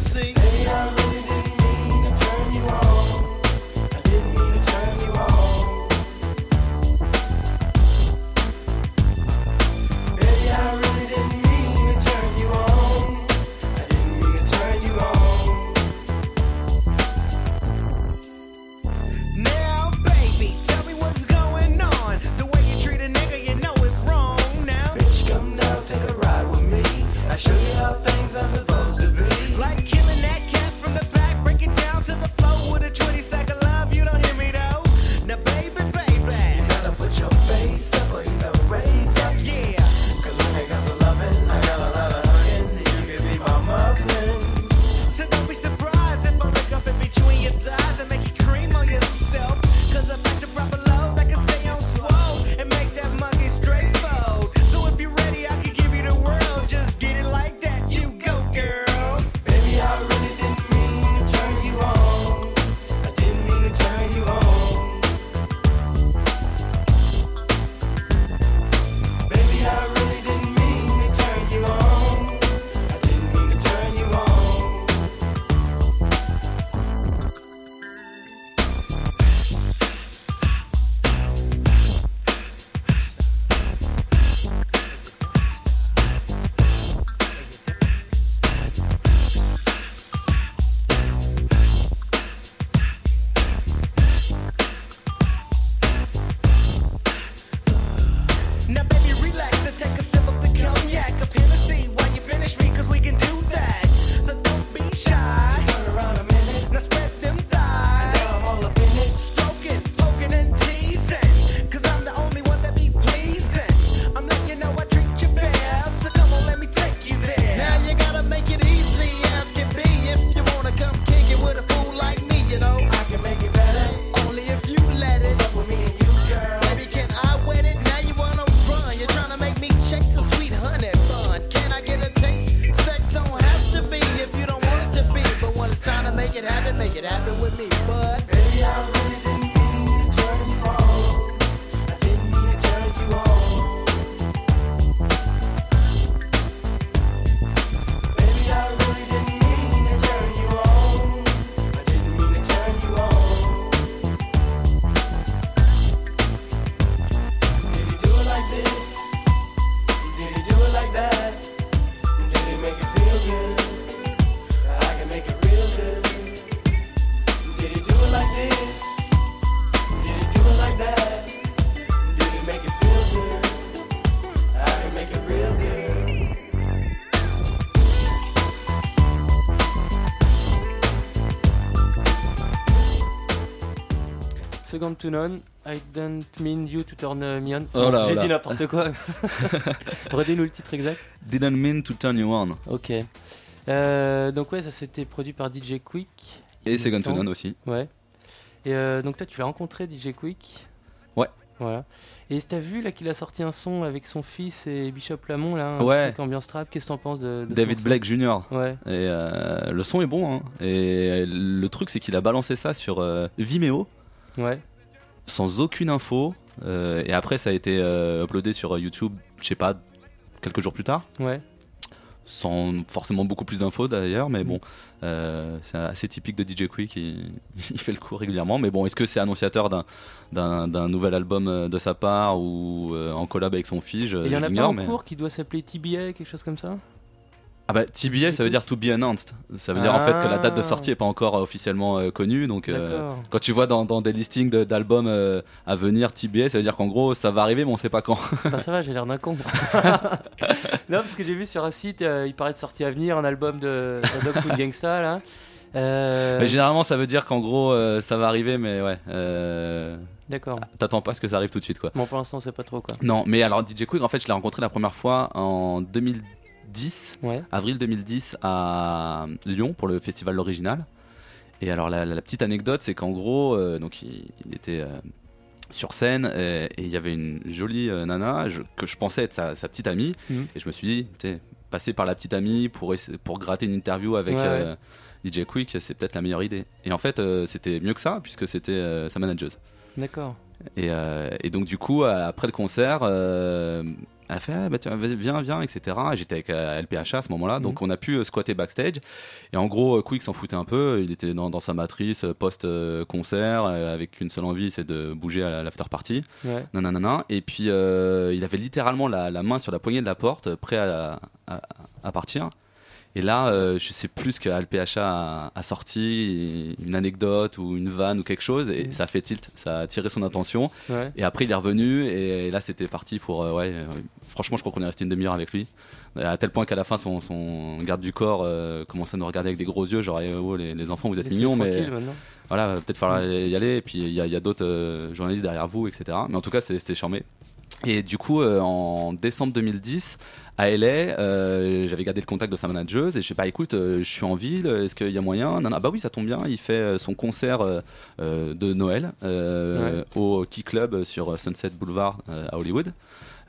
I
really
Second
to
none, I don't mean you to turn uh, me on.
Oh
J'ai
oh
dit n'importe quoi. Redis-nous le titre exact.
Didn't mean to turn you on.
Ok. Euh, donc ouais, ça c'était produit par DJ Quick.
Et Second to. None aussi.
Ouais. Et euh, donc toi tu l'as rencontré DJ Quick?
Ouais.
Voilà. Et t'as vu là qu'il a sorti un son avec son fils et Bishop Lamont là, un
Ouais.
truc ambiance trap. Qu'est-ce que t'en penses de,
David Blake Jr.
Ouais.
Et euh, le son est bon. hein. Et le truc, c'est qu'il a balancé ça sur Vimeo.
Ouais.
Sans aucune info. Euh, et après, ça a été euh, uploadé sur YouTube, je sais pas, quelques jours plus tard.
Ouais.
Sans forcément beaucoup plus d'infos d'ailleurs,
Mm.
mais bon, euh, c'est assez typique de DJ Quick, il, il fait le coup régulièrement. Mais bon, est-ce que c'est annonciateur d'un- nouvel album de sa part ou en collab avec son fils
il y en a pas en
mais-
cours qui doit s'appeler TBA, quelque chose comme ça?
Ah bah TBA ça veut dire to be announced. Ça veut dire en fait que la date de sortie est pas encore euh, officiellement euh, connue. Donc euh, quand tu vois dans, dans des listings de- d'albums euh, à venir TBA, ça veut dire qu'en gros ça va arriver mais on sait pas quand.
Bah ça va, j'ai l'air d'un con. non, parce que j'ai vu sur un site, il paraît de sortie à venir un album de, de Dog Food Gangsta là.
Mais généralement ça veut dire qu'en gros ça va arriver mais ouais.
D'accord.
T'attends pas à ce que ça arrive tout de suite quoi.
Bon, pour l'instant, on sait pas trop quoi.
Non mais alors DJ Quick en fait je l'ai rencontré la première fois en 2010,
Ouais.
avril 2010 à Lyon pour le festival L'Original. Et alors la, petite anecdote c'est qu'en gros euh, donc il, il était euh, sur scène et il y avait une jolie euh, nana je- que je pensais être sa, sa petite amie
Mhm.
et je me suis dit passer par la petite amie pour, pour gratter une interview avec
Ouais,
DJ Quick c'est peut-être la meilleure idée. Et en fait c'était mieux que ça puisque c'était sa manageuse.
D'accord.
Et, et donc du coup, après le concert, elle a fait ah, bah, tiens, viens, viens, etc. Et J'étais avec euh, LPH à ce moment-là, donc on a pu euh, squatter backstage. Et en gros, euh, Quick s'en foutait un peu. Il était dans, dans sa matrice euh, post-concert, avec une seule envie, c'est de bouger à l'after party.
Ouais.
Nanana. Et puis il avait littéralement la, la main sur la poignée de la porte, prêt à, à- à partir. Et là, euh, je sais plus ce que LPHA a, a sorti, une anecdote ou une vanne ou quelque chose, et
Mhm.
ça a fait tilt, ça a attiré son attention.
Ouais.
Et après, il est revenu, et, là, c'était parti pour. euh, ouais, euh, franchement, je crois qu'on est resté une demi-heure avec lui. À tel point qu'à la fin, son, son garde du corps commençait à nous regarder avec des gros yeux, genre, eh, oh, les, les enfants, vous êtes mignons, mais.
maintenant.
Voilà, peut-être falloir y aller, et puis il y a, d'autres euh, journalistes derrière vous, etc. Mais en tout cas, c'était charmé. Et du coup, euh, en décembre 2010, à LA, euh, j'avais gardé le contact de sa manageuse et je sais pas, écoute, euh, je suis en ville, est-ce qu'il y a moyen? Non, non, bah oui, ça tombe bien, il fait euh, son concert euh, euh, de Noël euh, au Key Club sur Sunset Boulevard à Hollywood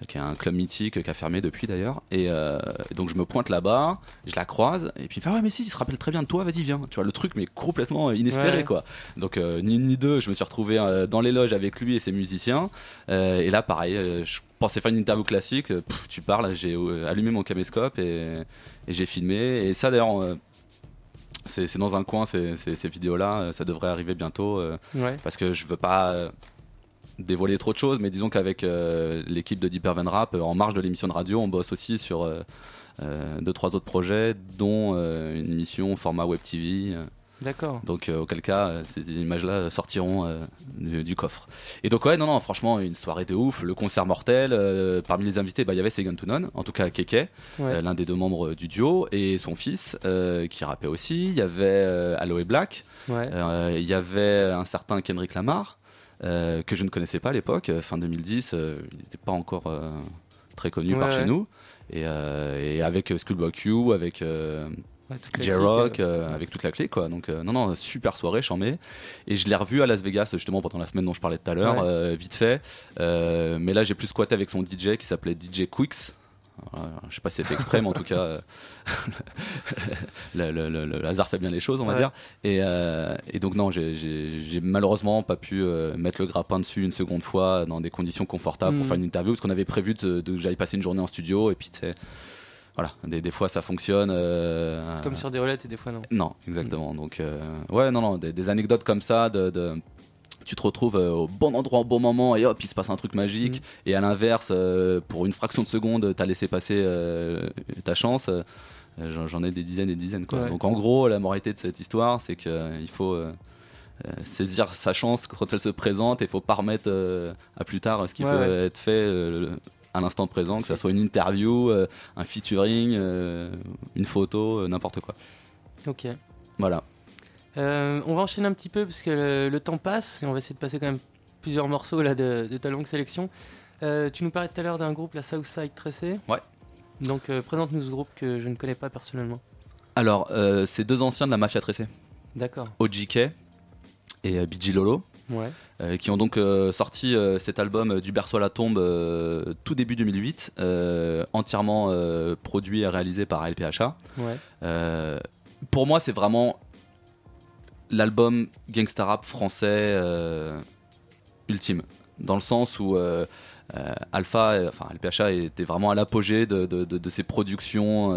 qui est un club mythique qui a fermé depuis d'ailleurs. Et euh, donc je me pointe là-bas, je la croise, et puis il fait ah ouais mais si, il se rappelle très bien de toi, vas-y viens. Tu vois le truc mais complètement inespéré
Ouais.
quoi. Donc euh, ni une ni deux, je me suis retrouvé euh, dans les loges avec lui et ses musiciens. Euh, et là pareil, euh, je pensais faire une interview classique, euh, pff, tu parles, j'ai euh, allumé mon caméscope et, et j'ai filmé. Et ça d'ailleurs. euh, c'est dans un coin ces, ces- ces vidéos-là, euh, ça devrait arriver bientôt. euh,
Ouais.
Parce que je veux pas euh, dévoiler trop de choses, mais disons qu'avec euh, l'équipe de Deep Urban Rap, euh, en marge de l'émission de radio, on bosse aussi sur euh, deux trois autres projets, dont une émission format web TV.
D'accord.
Donc euh, auquel cas, euh, ces images-là sortiront euh, du, du coffre. Et donc ouais, non, non, franchement, une soirée de ouf, le concert mortel. parmi les invités, bah, il y avait Segan Tunon, en tout cas Keke,
Ouais.
l'un des deux membres du duo, et son fils, qui rappait aussi. Il y avait Aloe Black,
Ouais.
il y avait un certain Kendrick Lamar, euh, que je ne connaissais pas à l'époque, euh, fin 2010, euh, il n'était pas encore très connu
Ouais,
par chez nous. Et, et avec Schoolboy Q, avec
Ouais,
J-Rock,
euh,
avec toute la clé, quoi. Donc, euh, non, non, super soirée, chambé. Et je l'ai revu à Las Vegas, justement, pendant la semaine dont je parlais tout à l'heure,
Ouais.
euh, vite fait. Mais là, j'ai plus squatté avec son DJ qui s'appelait DJ Quicks. Voilà, je sais pas si c'est fait exprès, mais en tout cas, euh, le, le- le- le hasard fait bien les choses, on va
Ouais.
dire. Et, euh, et donc, non, j'ai- malheureusement pas pu euh, mettre le grappin dessus une seconde fois dans des conditions confortables pour
Mm.
faire une interview, parce qu'on avait prévu de, de- que j'aille passer une journée en studio, et puis, tu sais, voilà, des, des fois ça fonctionne. euh,
Comme sur des roulettes et des fois non.
non, exactement. Donc, euh, ouais, non, non, des, des anecdotes comme ça, de, de- tu te retrouves euh, au bon endroit au bon moment et hop, il se passe un truc magique. Et à l'inverse, euh, pour une fraction de seconde, t'as laissé passer euh, ta chance. J'en ai des dizaines et des dizaines. Quoi.
Ouais.
Donc, en gros, la moralité de cette histoire, c'est qu'il faut. saisir sa chance quand elle se présente et faut pas remettre à plus tard ce qui
Ouais,
peut
ouais.
être fait à l'instant présent, que ça soit une interview, euh, un featuring, euh, une photo, euh, n'importe quoi.
Ok.
Voilà.
Euh, on va enchaîner un petit peu parce que le, le temps passe et on va essayer de passer quand même plusieurs morceaux là, de, de ta longue sélection. Euh, tu nous parlais tout à l'heure d'un groupe, la Southside Tressé.
Ouais.
Donc euh, présente-nous ce groupe que je ne connais pas personnellement.
Alors, c'est deux anciens de la mafia tressée.
D'accord.
OGK et BG Lolo.
Ouais.
qui ont donc sorti cet album du berceau à la tombe tout début 2008, euh, entièrement produit et réalisé par LPHA.
Ouais.
Pour moi, c'est vraiment l'album gangsta rap français euh, ultime, dans le sens où euh, euh, Alpha, enfin LPHA était vraiment à l'apogée de, de, de- de ses productions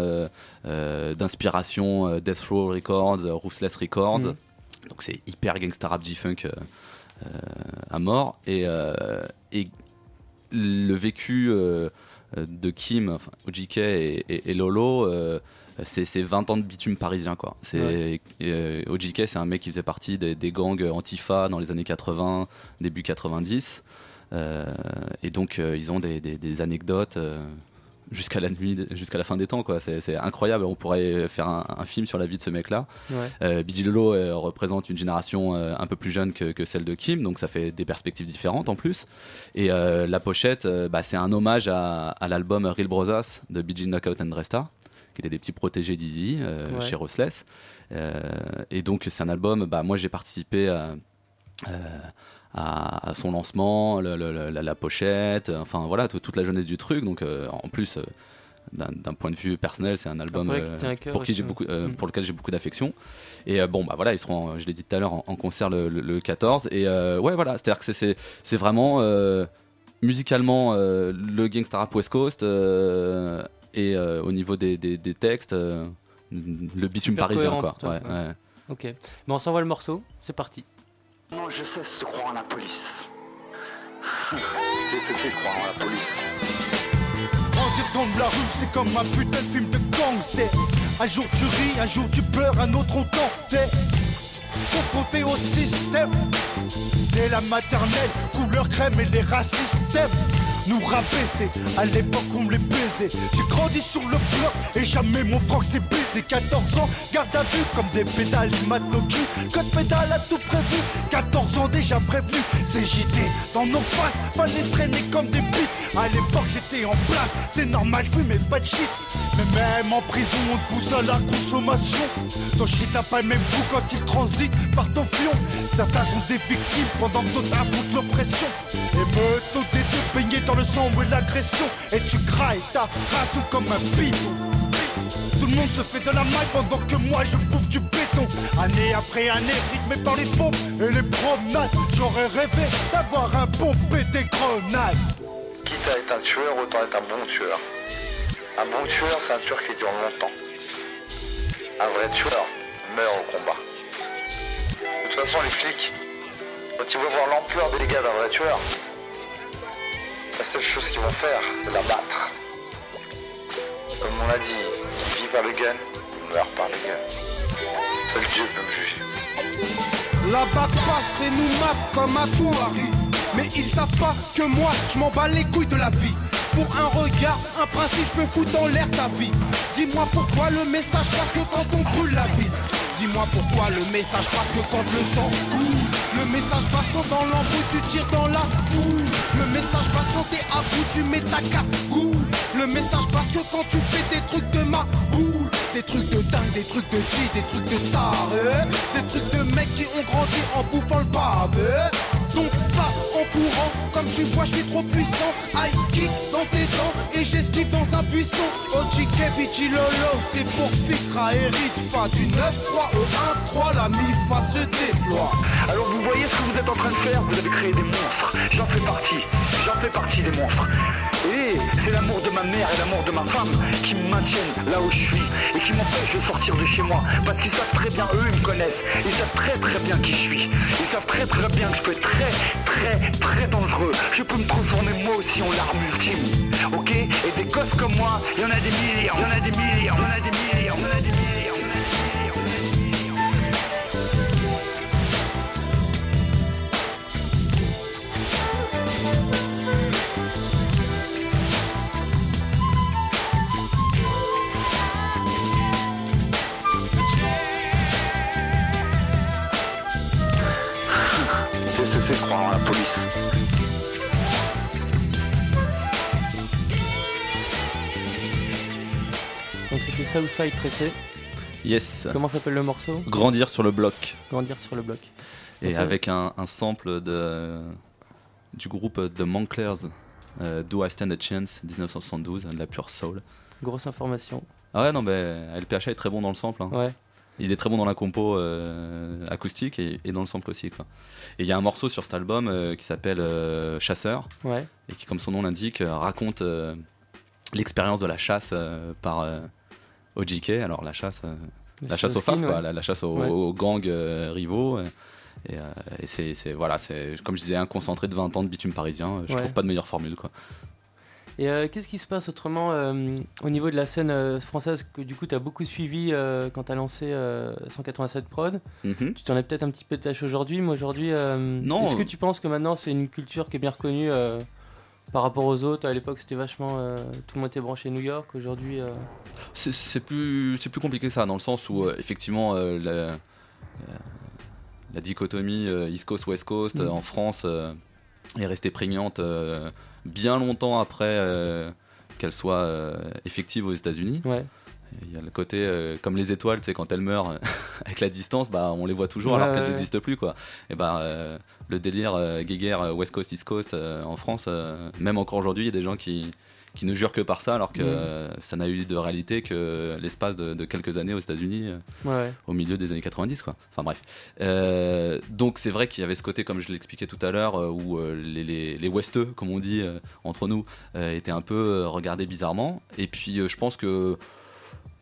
d'inspiration Death Row Records, Ruthless Records.
Mhm.
Donc c'est hyper gangsta rap G-Funk à mort. Et, et le vécu de Kim, enfin, OGK et, et- et Lolo, c'est c'est 20 ans de bitume parisien. quoi. C'est
Ouais.
euh, OGK, c'est un mec qui faisait partie des, des gangs Antifa dans les années 80, début 90. Euh, et donc, euh, ils ont des, des- des anecdotes jusqu'à la nuit, jusqu'à la fin des temps. quoi. C'est incroyable. On pourrait faire un, un film sur la vie de ce mec-là.
Ouais.
Euh, BG Lolo représente une génération un peu plus jeune que, que celle de Kim, donc ça fait des perspectives différentes en plus. Et la pochette, bah, c'est un hommage à, à l'album Real Brothers de BG Knockout and Resta, qui étaient des petits protégés d'Easy euh,
Ouais.
chez Ruthless. Euh, et donc c'est un album, bah, moi j'ai participé à, euh, à, son lancement, le- le- le- la, la pochette, enfin voilà, tout- toute la jeunesse du truc. Donc euh, en plus, euh, d'un point de vue personnel, c'est un album
qui
pour, qui j'ai beaucoup,
Mm.
pour lequel j'ai beaucoup d'affection. Et bon, bah voilà, ils seront, je l'ai dit tout à l'heure, en, en concert le, le- le 14. Et ouais, voilà, c'est-à-dire que c'est- vraiment musicalement le gangsta rap West Coast et euh, au niveau des, des- des textes, euh, le bitume
Super
parisien, quoi.
toi,
Ouais,
ouais.
ouais.
Ok. Mais on s'envoie le morceau. C'est parti.
Non, je cesse de croire en la police. J'ai cessé de croire en la police.
Dans la rue, c'est comme un putain de film de gangster. Un jour tu ris, un jour tu pleures, un autre autant t'es confronté au système. Dès la maternelle, couleur crème et les racistes. Nous rabaisser, à l'époque on les baisait. J'ai grandi sur le bloc et jamais mon froc s'est baisé. 14 ans, garde à vue comme des pédales, ils matent nos culs. Code pédale a tout prévu. 14 ans déjà prévenu, c'est JT dans nos faces. Fallait se traîner comme des bites. À l'époque j'étais en place, c'est normal, je fumais pas de shit. Mais même en prison, on te pousse à la consommation. Ton shit a pas le même goût quand il transite par ton fion. Certains sont des victimes pendant que d'autres affrontent l'oppression. Deux baignés dans le sang et l'agression. Et tu crailles ta race comme un bidon. Tout le monde se fait de la maille pendant que moi je bouffe du béton. Année après année, rythmé par les pompes et les promenades. J'aurais rêvé d'avoir un bon des grenades.
Quitte à être un tueur, autant être un bon tueur. Un bon tueur, c'est un tueur qui dure longtemps. Un vrai tueur meurt au combat. De toute façon, les flics, quand ils vont voir l'ampleur des dégâts d'un vrai tueur, la seule chose qu'ils vont faire, c'est l'abattre. Comme on l'a dit, qui vit par le gun, meurt par le gun. Seul Dieu peut me juger.
La bac passe et nous mate comme à Touari. Mais ils savent pas que moi, je m'en bats les couilles de la vie. Pour un regard, un principe, je peux foutre dans l'air ta vie. Dis-moi pourquoi le message passe que quand on brûle la ville. Dis-moi pourquoi le message passe que quand le sang coule. Le message passe quand dans l'embrouille tu tires dans la foule. Le message passe quand t'es à bout, tu mets ta cagoule. Le message passe que quand tu fais des trucs de ma boule. Des trucs de dingue, des trucs de G, des trucs de taré. Des trucs de mecs qui ont grandi en bouffant le pavé. Donc pas en courant, comme tu vois, je suis trop puissant. I kick dans tes j'esquive dans un buisson. OGK, Bichi Lolo, c'est pour Fikra et Ritfa. Du 9-3 au 1-3, la mi-fa se déploie.
Alors vous voyez ce que vous êtes en train de faire? Vous avez créé des monstres. J'en fais partie. J'en fais partie des monstres. Et c'est l'amour de ma mère et l'amour de ma femme qui me maintiennent là où je suis et qui m'empêchent de sortir de chez moi. Parce qu'ils savent très bien, eux ils me connaissent. Ils savent très très bien qui je suis. Ils savent très très bien que je peux être très très très dangereux. Je peux me transformer moi aussi en l'arme ultime. Ok? Et des gosses comme moi, il y en a des milliers, il y en a des milliers, il y en a des milliers, il y en a des milliers. il y
Southside Tressé.
Yes.
Comment s'appelle le morceau?
Grandir sur le bloc.
Grandir sur le bloc.
Et avec un, un sample de, du groupe The Monklers, euh, Do I Stand a Chance, 1972, de la pure soul.
Grosse information.
Ah ouais, non, mais LPHA est très bon dans le sample. hein.
Ouais.
Il est très bon dans la compo euh, acoustique et, et dans le sample aussi. Quoi. Et il y a un morceau sur cet album euh, qui s'appelle euh, Chasseur,
Ouais.
et qui, comme son nom l'indique, raconte l'expérience de la chasse par euh, OJK. Alors, la chasse, euh,
La chasse au
aux faves,
skin,
quoi,
ouais.
la, la chasse aux, gangs euh, rivaux. euh, Et, et c'est, c'est- voilà, c'est, comme je disais, un concentré de 20 ans de bitume parisien. Je
Ouais.
trouve pas de meilleure formule. Quoi.
Et euh, qu'est-ce qui se passe autrement euh, au niveau de la scène euh, française que du coup tu as beaucoup suivi quand tu as lancé euh, 187 Prod?
Mhm.
Tu t'en as peut-être un petit peu tâche aujourd'hui, mais aujourd'hui, est-ce que tu penses que maintenant c'est une culture qui est bien reconnue par rapport aux autres À l'époque c'était vachement. euh, tout le monde était branché New York, aujourd'hui. euh,
C'est, plus, plus compliqué que ça, dans le sens où, euh, effectivement, la, la dichotomie East Coast-West Coast euh, en France est restée prégnante bien longtemps après qu'elle soit effective aux États-Unis.
Ouais.
Il y a le côté, euh, comme les étoiles, tu sais, quand elles meurent avec la distance, bah, on les voit toujours
Ouais,
alors qu'elles
ouais.
n'existent plus. Quoi. Et bah, euh, le délire euh, guéguerre euh, West Coast, East Coast euh, en France, euh, même encore aujourd'hui, il y a des gens qui, qui ne jurent que par ça alors que euh, ça n'a eu de réalité que l'espace de, de quelques années aux États-Unis. euh,
Ouais,
au milieu des années 90 quoi. Enfin bref. Euh, donc c'est vrai qu'il y avait ce côté comme je l'expliquais tout à l'heure euh, où euh, les, les, les Westeux comme on dit euh, entre nous euh, étaient un peu euh, regardés bizarrement et puis euh, je pense que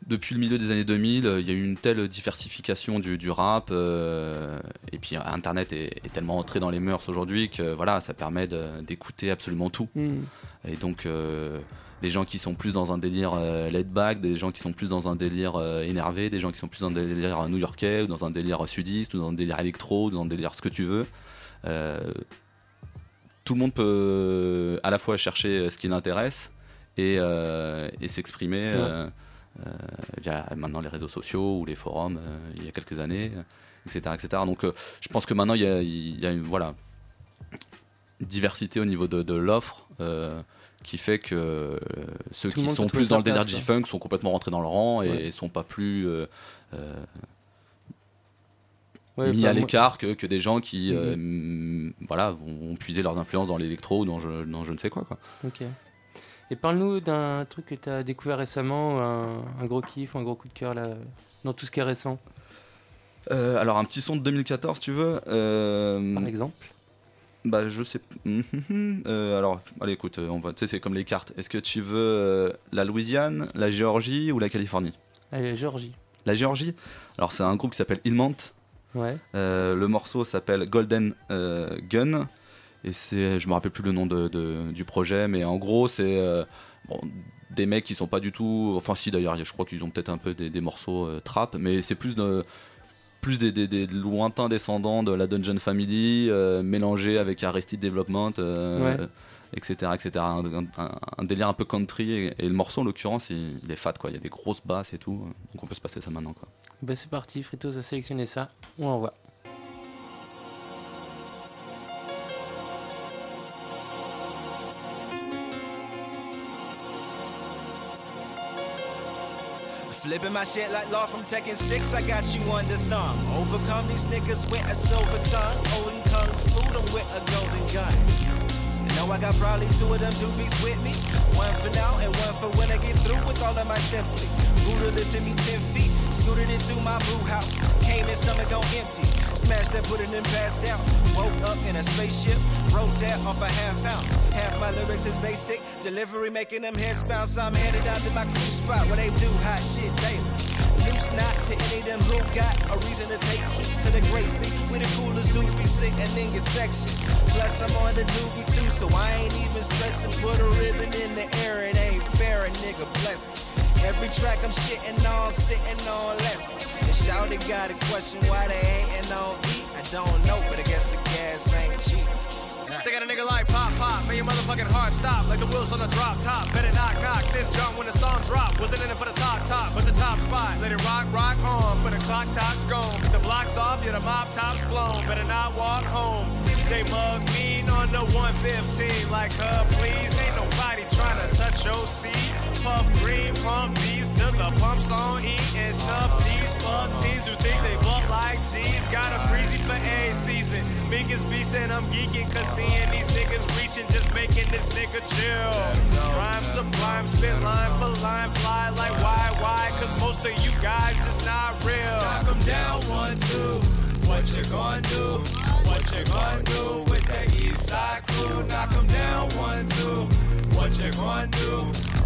depuis le milieu des années 2000, euh, il y a eu une telle diversification du, du rap euh, et puis Internet est, est tellement entré dans les mœurs aujourd'hui que voilà, ça permet d'écouter absolument tout.
Mhm.
Et donc euh, des gens qui sont plus dans un délire euh, laid back, des gens qui sont plus dans un délire euh, énervé, des gens qui sont plus dans un délire new-yorkais, ou dans un délire sudiste, ou dans un délire électro, ou dans un délire ce que tu veux. Euh, tout le monde peut à la fois chercher ce qui l'intéresse et, euh, et s'exprimer euh, euh, via maintenant les réseaux sociaux ou les forums euh, il y a quelques années, euh, etc. etc. Donc euh, je pense que maintenant il y a, il y a une, voilà, diversité au niveau de, de l'offre. euh, qui fait que euh, ceux
Tout
qui sont plus dans le délire. G-Funk sont complètement rentrés dans le rang et
Ouais.
sont pas plus euh, euh,
Ouais,
mis
bah,
à l'écart que, que des gens qui euh, mm, voilà, vont puiser leurs influences dans l'électro ou dans je, dans je ne sais quoi.
Et parle-nous d'un truc que tu as découvert récemment, un, un gros kiff, un gros coup de cœur là, dans tout ce qui est récent.
Euh, alors un petit son de 2014 tu veux Par
exemple
Bah je sais. Euh, alors allez écoute, euh, on va. Tu sais c'est comme les cartes. Est-ce que tu veux euh, la Louisiane, la Géorgie ou la Californie?
Allez, Géorgie.
La Géorgie? Alors c'est un groupe qui s'appelle Ilmant.
Ouais.
Euh, le morceau s'appelle Golden euh, Gun et c'est, je me rappelle plus le nom de, de- du projet, mais en gros c'est euh, bon, des mecs qui sont pas du tout, enfin si d'ailleurs, je crois qu'ils ont peut-être un peu des, des morceaux euh, trap, mais c'est plus de plus des, des- des lointains descendants de la Dungeon Family euh, mélangés avec Arrested Development, euh,
Ouais.
etc., etc. Un, un- un délire un peu country et, et le morceau en l'occurrence il, il est fat quoi. Il y a des grosses basses et tout, donc on peut se passer ça maintenant quoi.
Bah c'est parti, Fritos a sélectionné ça. On envoie.
Flipping my shit like Law from Tekken 6, I got you under thumb. Overcome these niggas with a silver tongue. Holding kung fu them with a golden gun. Know I got probably two of them doobies with me. One for now and one for when I get through with all of my simply. Buddha lifted me 10 feet, scooted into my brew house. Came in stomach on empty. Smashed that, put it in, passed out. Woke up in a spaceship, wrote that off a half ounce. Half my lyrics is basic. Delivery making them heads bounce. I'm headed out to my crew spot where they do hot shit daily. Knot to any of them who got a reason to take heat to the Gracie. We the coolest dudes be sitting in your section. Plus I'm on the doobie too, so I ain't even stressing. Put a ribbon in the air, it ain't fair, a nigga bless it. Every track I'm shitting on, sitting on lessons. And shouted got a question why they hating on. I don't know, but I guess the gas ain't cheap.
They got a nigga like pop pop, make your motherfucking heart stop like the wheels on the drop top. Better knock knock this jump when the song drop. Wasn't in it for the top top, but the top spot. Let it rock rock on for the clock top's gone. The block's off, yeah, the mop top's blown. Better not walk home. They mug me on the 115 like her, please. Ain't nobody trying to touch your seat. Puff green, pump these till the pumps on E and stuff these fuck teens who think they butt like G's. Got a breezy for a season. Biggest beast and I'm geeking cause seeing these niggas reaching just making this nigga chill. Rhyme sublime, spit line for line, fly like why, why? Cause most of you guys just not real. Knock 'em down one, two. What you gonna do? What you gonna do with the east side crew? Knock 'em down one, two. What you gonna do?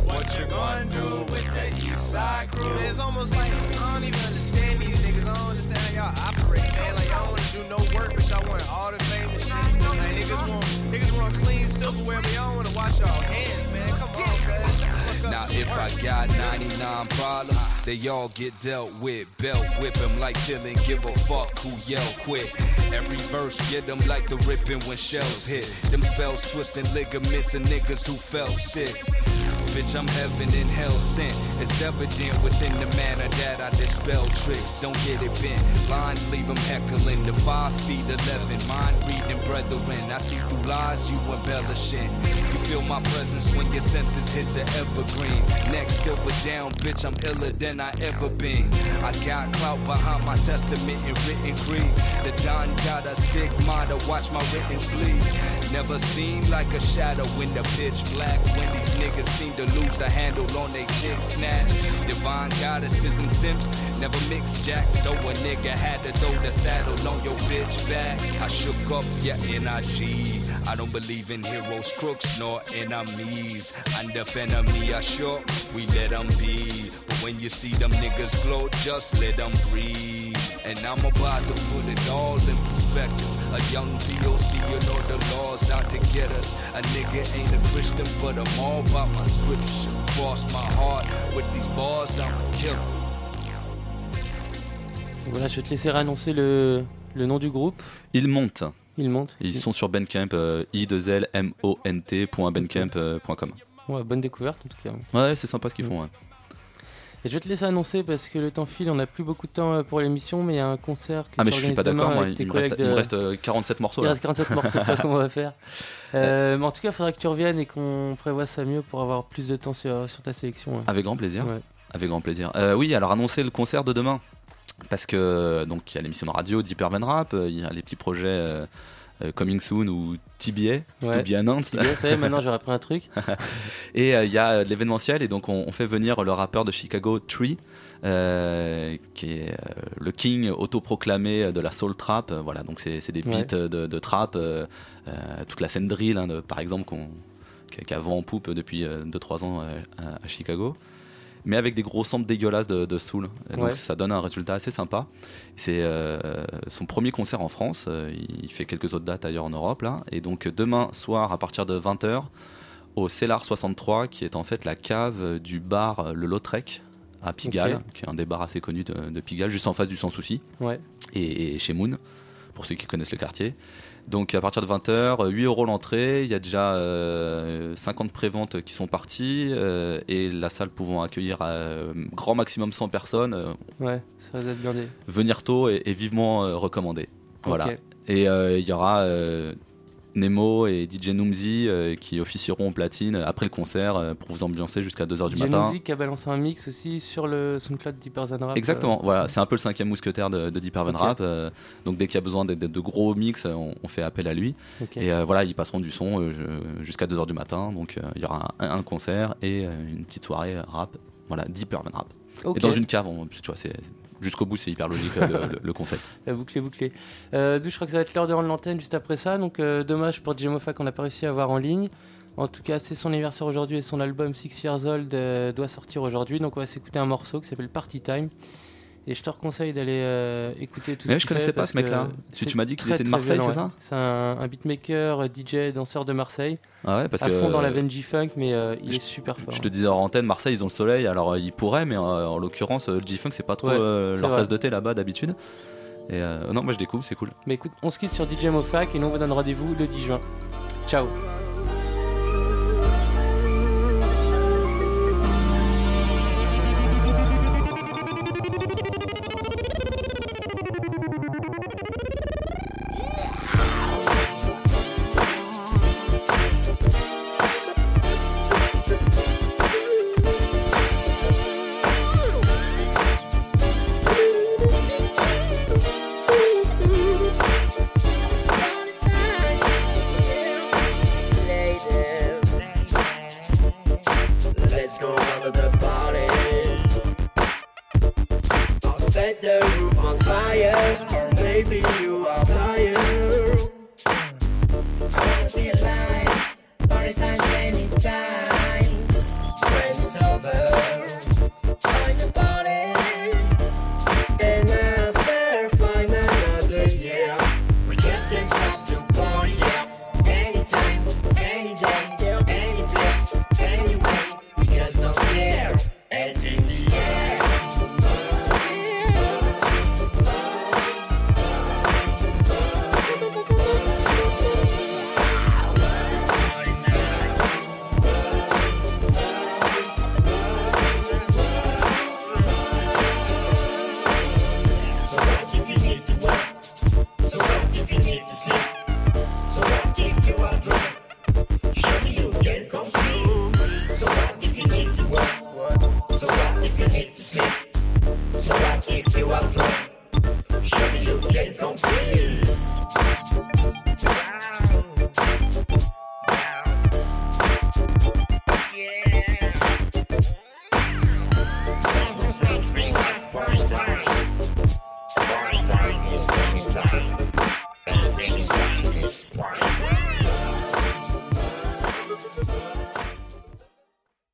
What you gonna do with the east side crew?
It's almost like I don't even understand these niggas. I don't understand how y'all operate, man. Like y'all wanna do no work, but y'all want all the fame and shit. Like niggas want niggas want clean silverware, but y'all wanna wash y'all hands, man. Come on, guys.
Now if I got 99 problems, they all get dealt with. Belt whip 'em like chillin', give a fuck who yell quit. Every verse get 'em like the ripping when shells hit. Them spells twisting ligaments and niggas who felt sick. Bitch, I'm heaven and hell sent. It's evident within the manner that I dispel tricks. Don't get it bent. Lines leave 'em heckling. The five feet 11. Mind reading brethren. I see through lies you embellishing. You feel my presence when your senses hit the evergreen. Next silver down, bitch, I'm iller than I ever been. I got clout behind my testament and written creed. The Don got a stigma to watch my writings bleed. Never seen like a shadow in the pitch black when these niggas seem to lose the handle on they chick snatch. Divine goddesses and simps never mix jack, so a nigga had to throw the saddle on your bitch back. I shook up your NIG. I don't believe in heroes, crooks, nor enemies. If enemy are sure, we let them be. But when you see them niggas glow, just let them breathe. And I'm about to put it all in perspective. A young POC, you know the laws out to get us. A nigga ain't a Christian, but I'm all about my scripture. Cross my heart with these bars, I'm a killer.
Voilà, je vais te laisser annoncer le, le nom du groupe.
Ils montent.
Ils montent.
Ils sont sur Bandcamp, euh, i 2 l m o n t.bandcamp.com.
Ouais, bonne découverte en tout cas.
Ouais, c'est sympa ce qu'ils font. ouais.
Et je vais te laisser annoncer parce que le temps file, on n'a plus beaucoup de temps euh, pour l'émission, mais il y a un concert que
Ah, mais je suis pas d'accord, moi. Il me reste,
collègues
il me
de-
reste, euh, 47 morceaux.
Il
là.
reste 47 morceaux, pas comment on va faire. Euh, mais en tout cas, il faudra que tu reviennes et qu'on prévoie ça mieux pour avoir plus de temps sur, sur ta sélection.
Avec grand plaisir.
Ouais.
Avec grand plaisir. Euh, oui, alors annoncer le concert de demain. Parce que donc il y a l'émission de radio Deep Urban Rap, il y a les petits projets euh, Coming Soon ou TBA,
Ouais.
To Be Announced.
TBA, ça y est, maintenant, j'aurais appris un truc.
et euh, il y a de l'événementiel et donc on, on fait venir le rappeur de Chicago Tree, euh, qui est euh, le king autoproclamé de la soul trap. Voilà, donc c'est c'est des beats
Ouais.
de, de trap, euh, toute la scène drill, hein, de- par exemple, qu'on qui qui a vent en poupe depuis 2-3 ans à Chicago. Mais avec des gros samples dégueulasses de, de soul. Et donc
Ouais.
ça donne un résultat assez sympa. C'est euh, son premier concert en France. Euh, Il fait quelques autres dates ailleurs en Europe. Là. Et donc demain soir, à partir de 20h, au Cellar 63, qui est en fait la cave du bar Le Lautrec à Pigalle, qui est un des bars assez connus de, de Pigalle, juste en face du Sans Souci.
Ouais.
Et, et chez Moon, pour ceux qui connaissent le quartier. Donc à partir de 20h, 8 euros l'entrée, il y a déjà euh, 50 préventes qui sont parties, euh, et la salle pouvant accueillir euh, grand maximum 100 personnes, euh,
Ouais, ça va être blindé.
venir tôt est, est vivement euh, recommandé. Voilà. Et euh, il y aura euh, Nemo et DJ Noomzy euh, qui officieront au platine après le concert euh, pour vous ambiancer jusqu'à 2h du
DJ
matin.
Music a balancé un mix aussi sur le SoundCloud Deeper Than Rap.
Exactement,
euh,
voilà, c'est un peu le cinquième mousquetaire de, de Deep Urban
Ok.
Rap. euh, donc dès qu'il y a besoin de, de- de gros mix, on, on fait appel à lui. Et voilà, ils passeront du son jusqu'à 2h du matin. Donc il y aura un, un concert et une petite soirée rap. Voilà, Deep Urban Rap. Et dans une cave, on- tu vois, c'est jusqu'au bout, c'est hyper logique euh, le, concept.
Est bouclée. Euh, d'où je crois que ça va être l'heure de rendre l'antenne juste après ça. Donc euh, dommage pour Jemofa qu'on n'a pas réussi à avoir en ligne. En tout cas, c'est son anniversaire aujourd'hui et son album Six Years Old doit sortir aujourd'hui. Donc on va s'écouter un morceau qui s'appelle Party Time. Et je te conseille d'aller euh, écouter tout
Mais
ce
je connaissais
fait
pas ce mec-là. Tu- tu m'as dit qu'il était de Marseille, c'est ça
C'est un, un beatmaker, euh, DJ, danseur de Marseille.
Ah ouais, parce
à
que,
fond dans la veine G-Funk, mais euh, il est super fort.
Je te disais en antenne, Marseille, ils ont le soleil, alors ils pourraient, mais en l'occurrence, G-Funk, c'est pas trop
Ouais,
leur
vrai.
tasse de thé là-bas d'habitude. Et euh, non, moi je découvre, c'est cool.
Mais écoute, on se quitte sur DJ Mofac et nous on vous donne rendez-vous le 10 juin. Ciao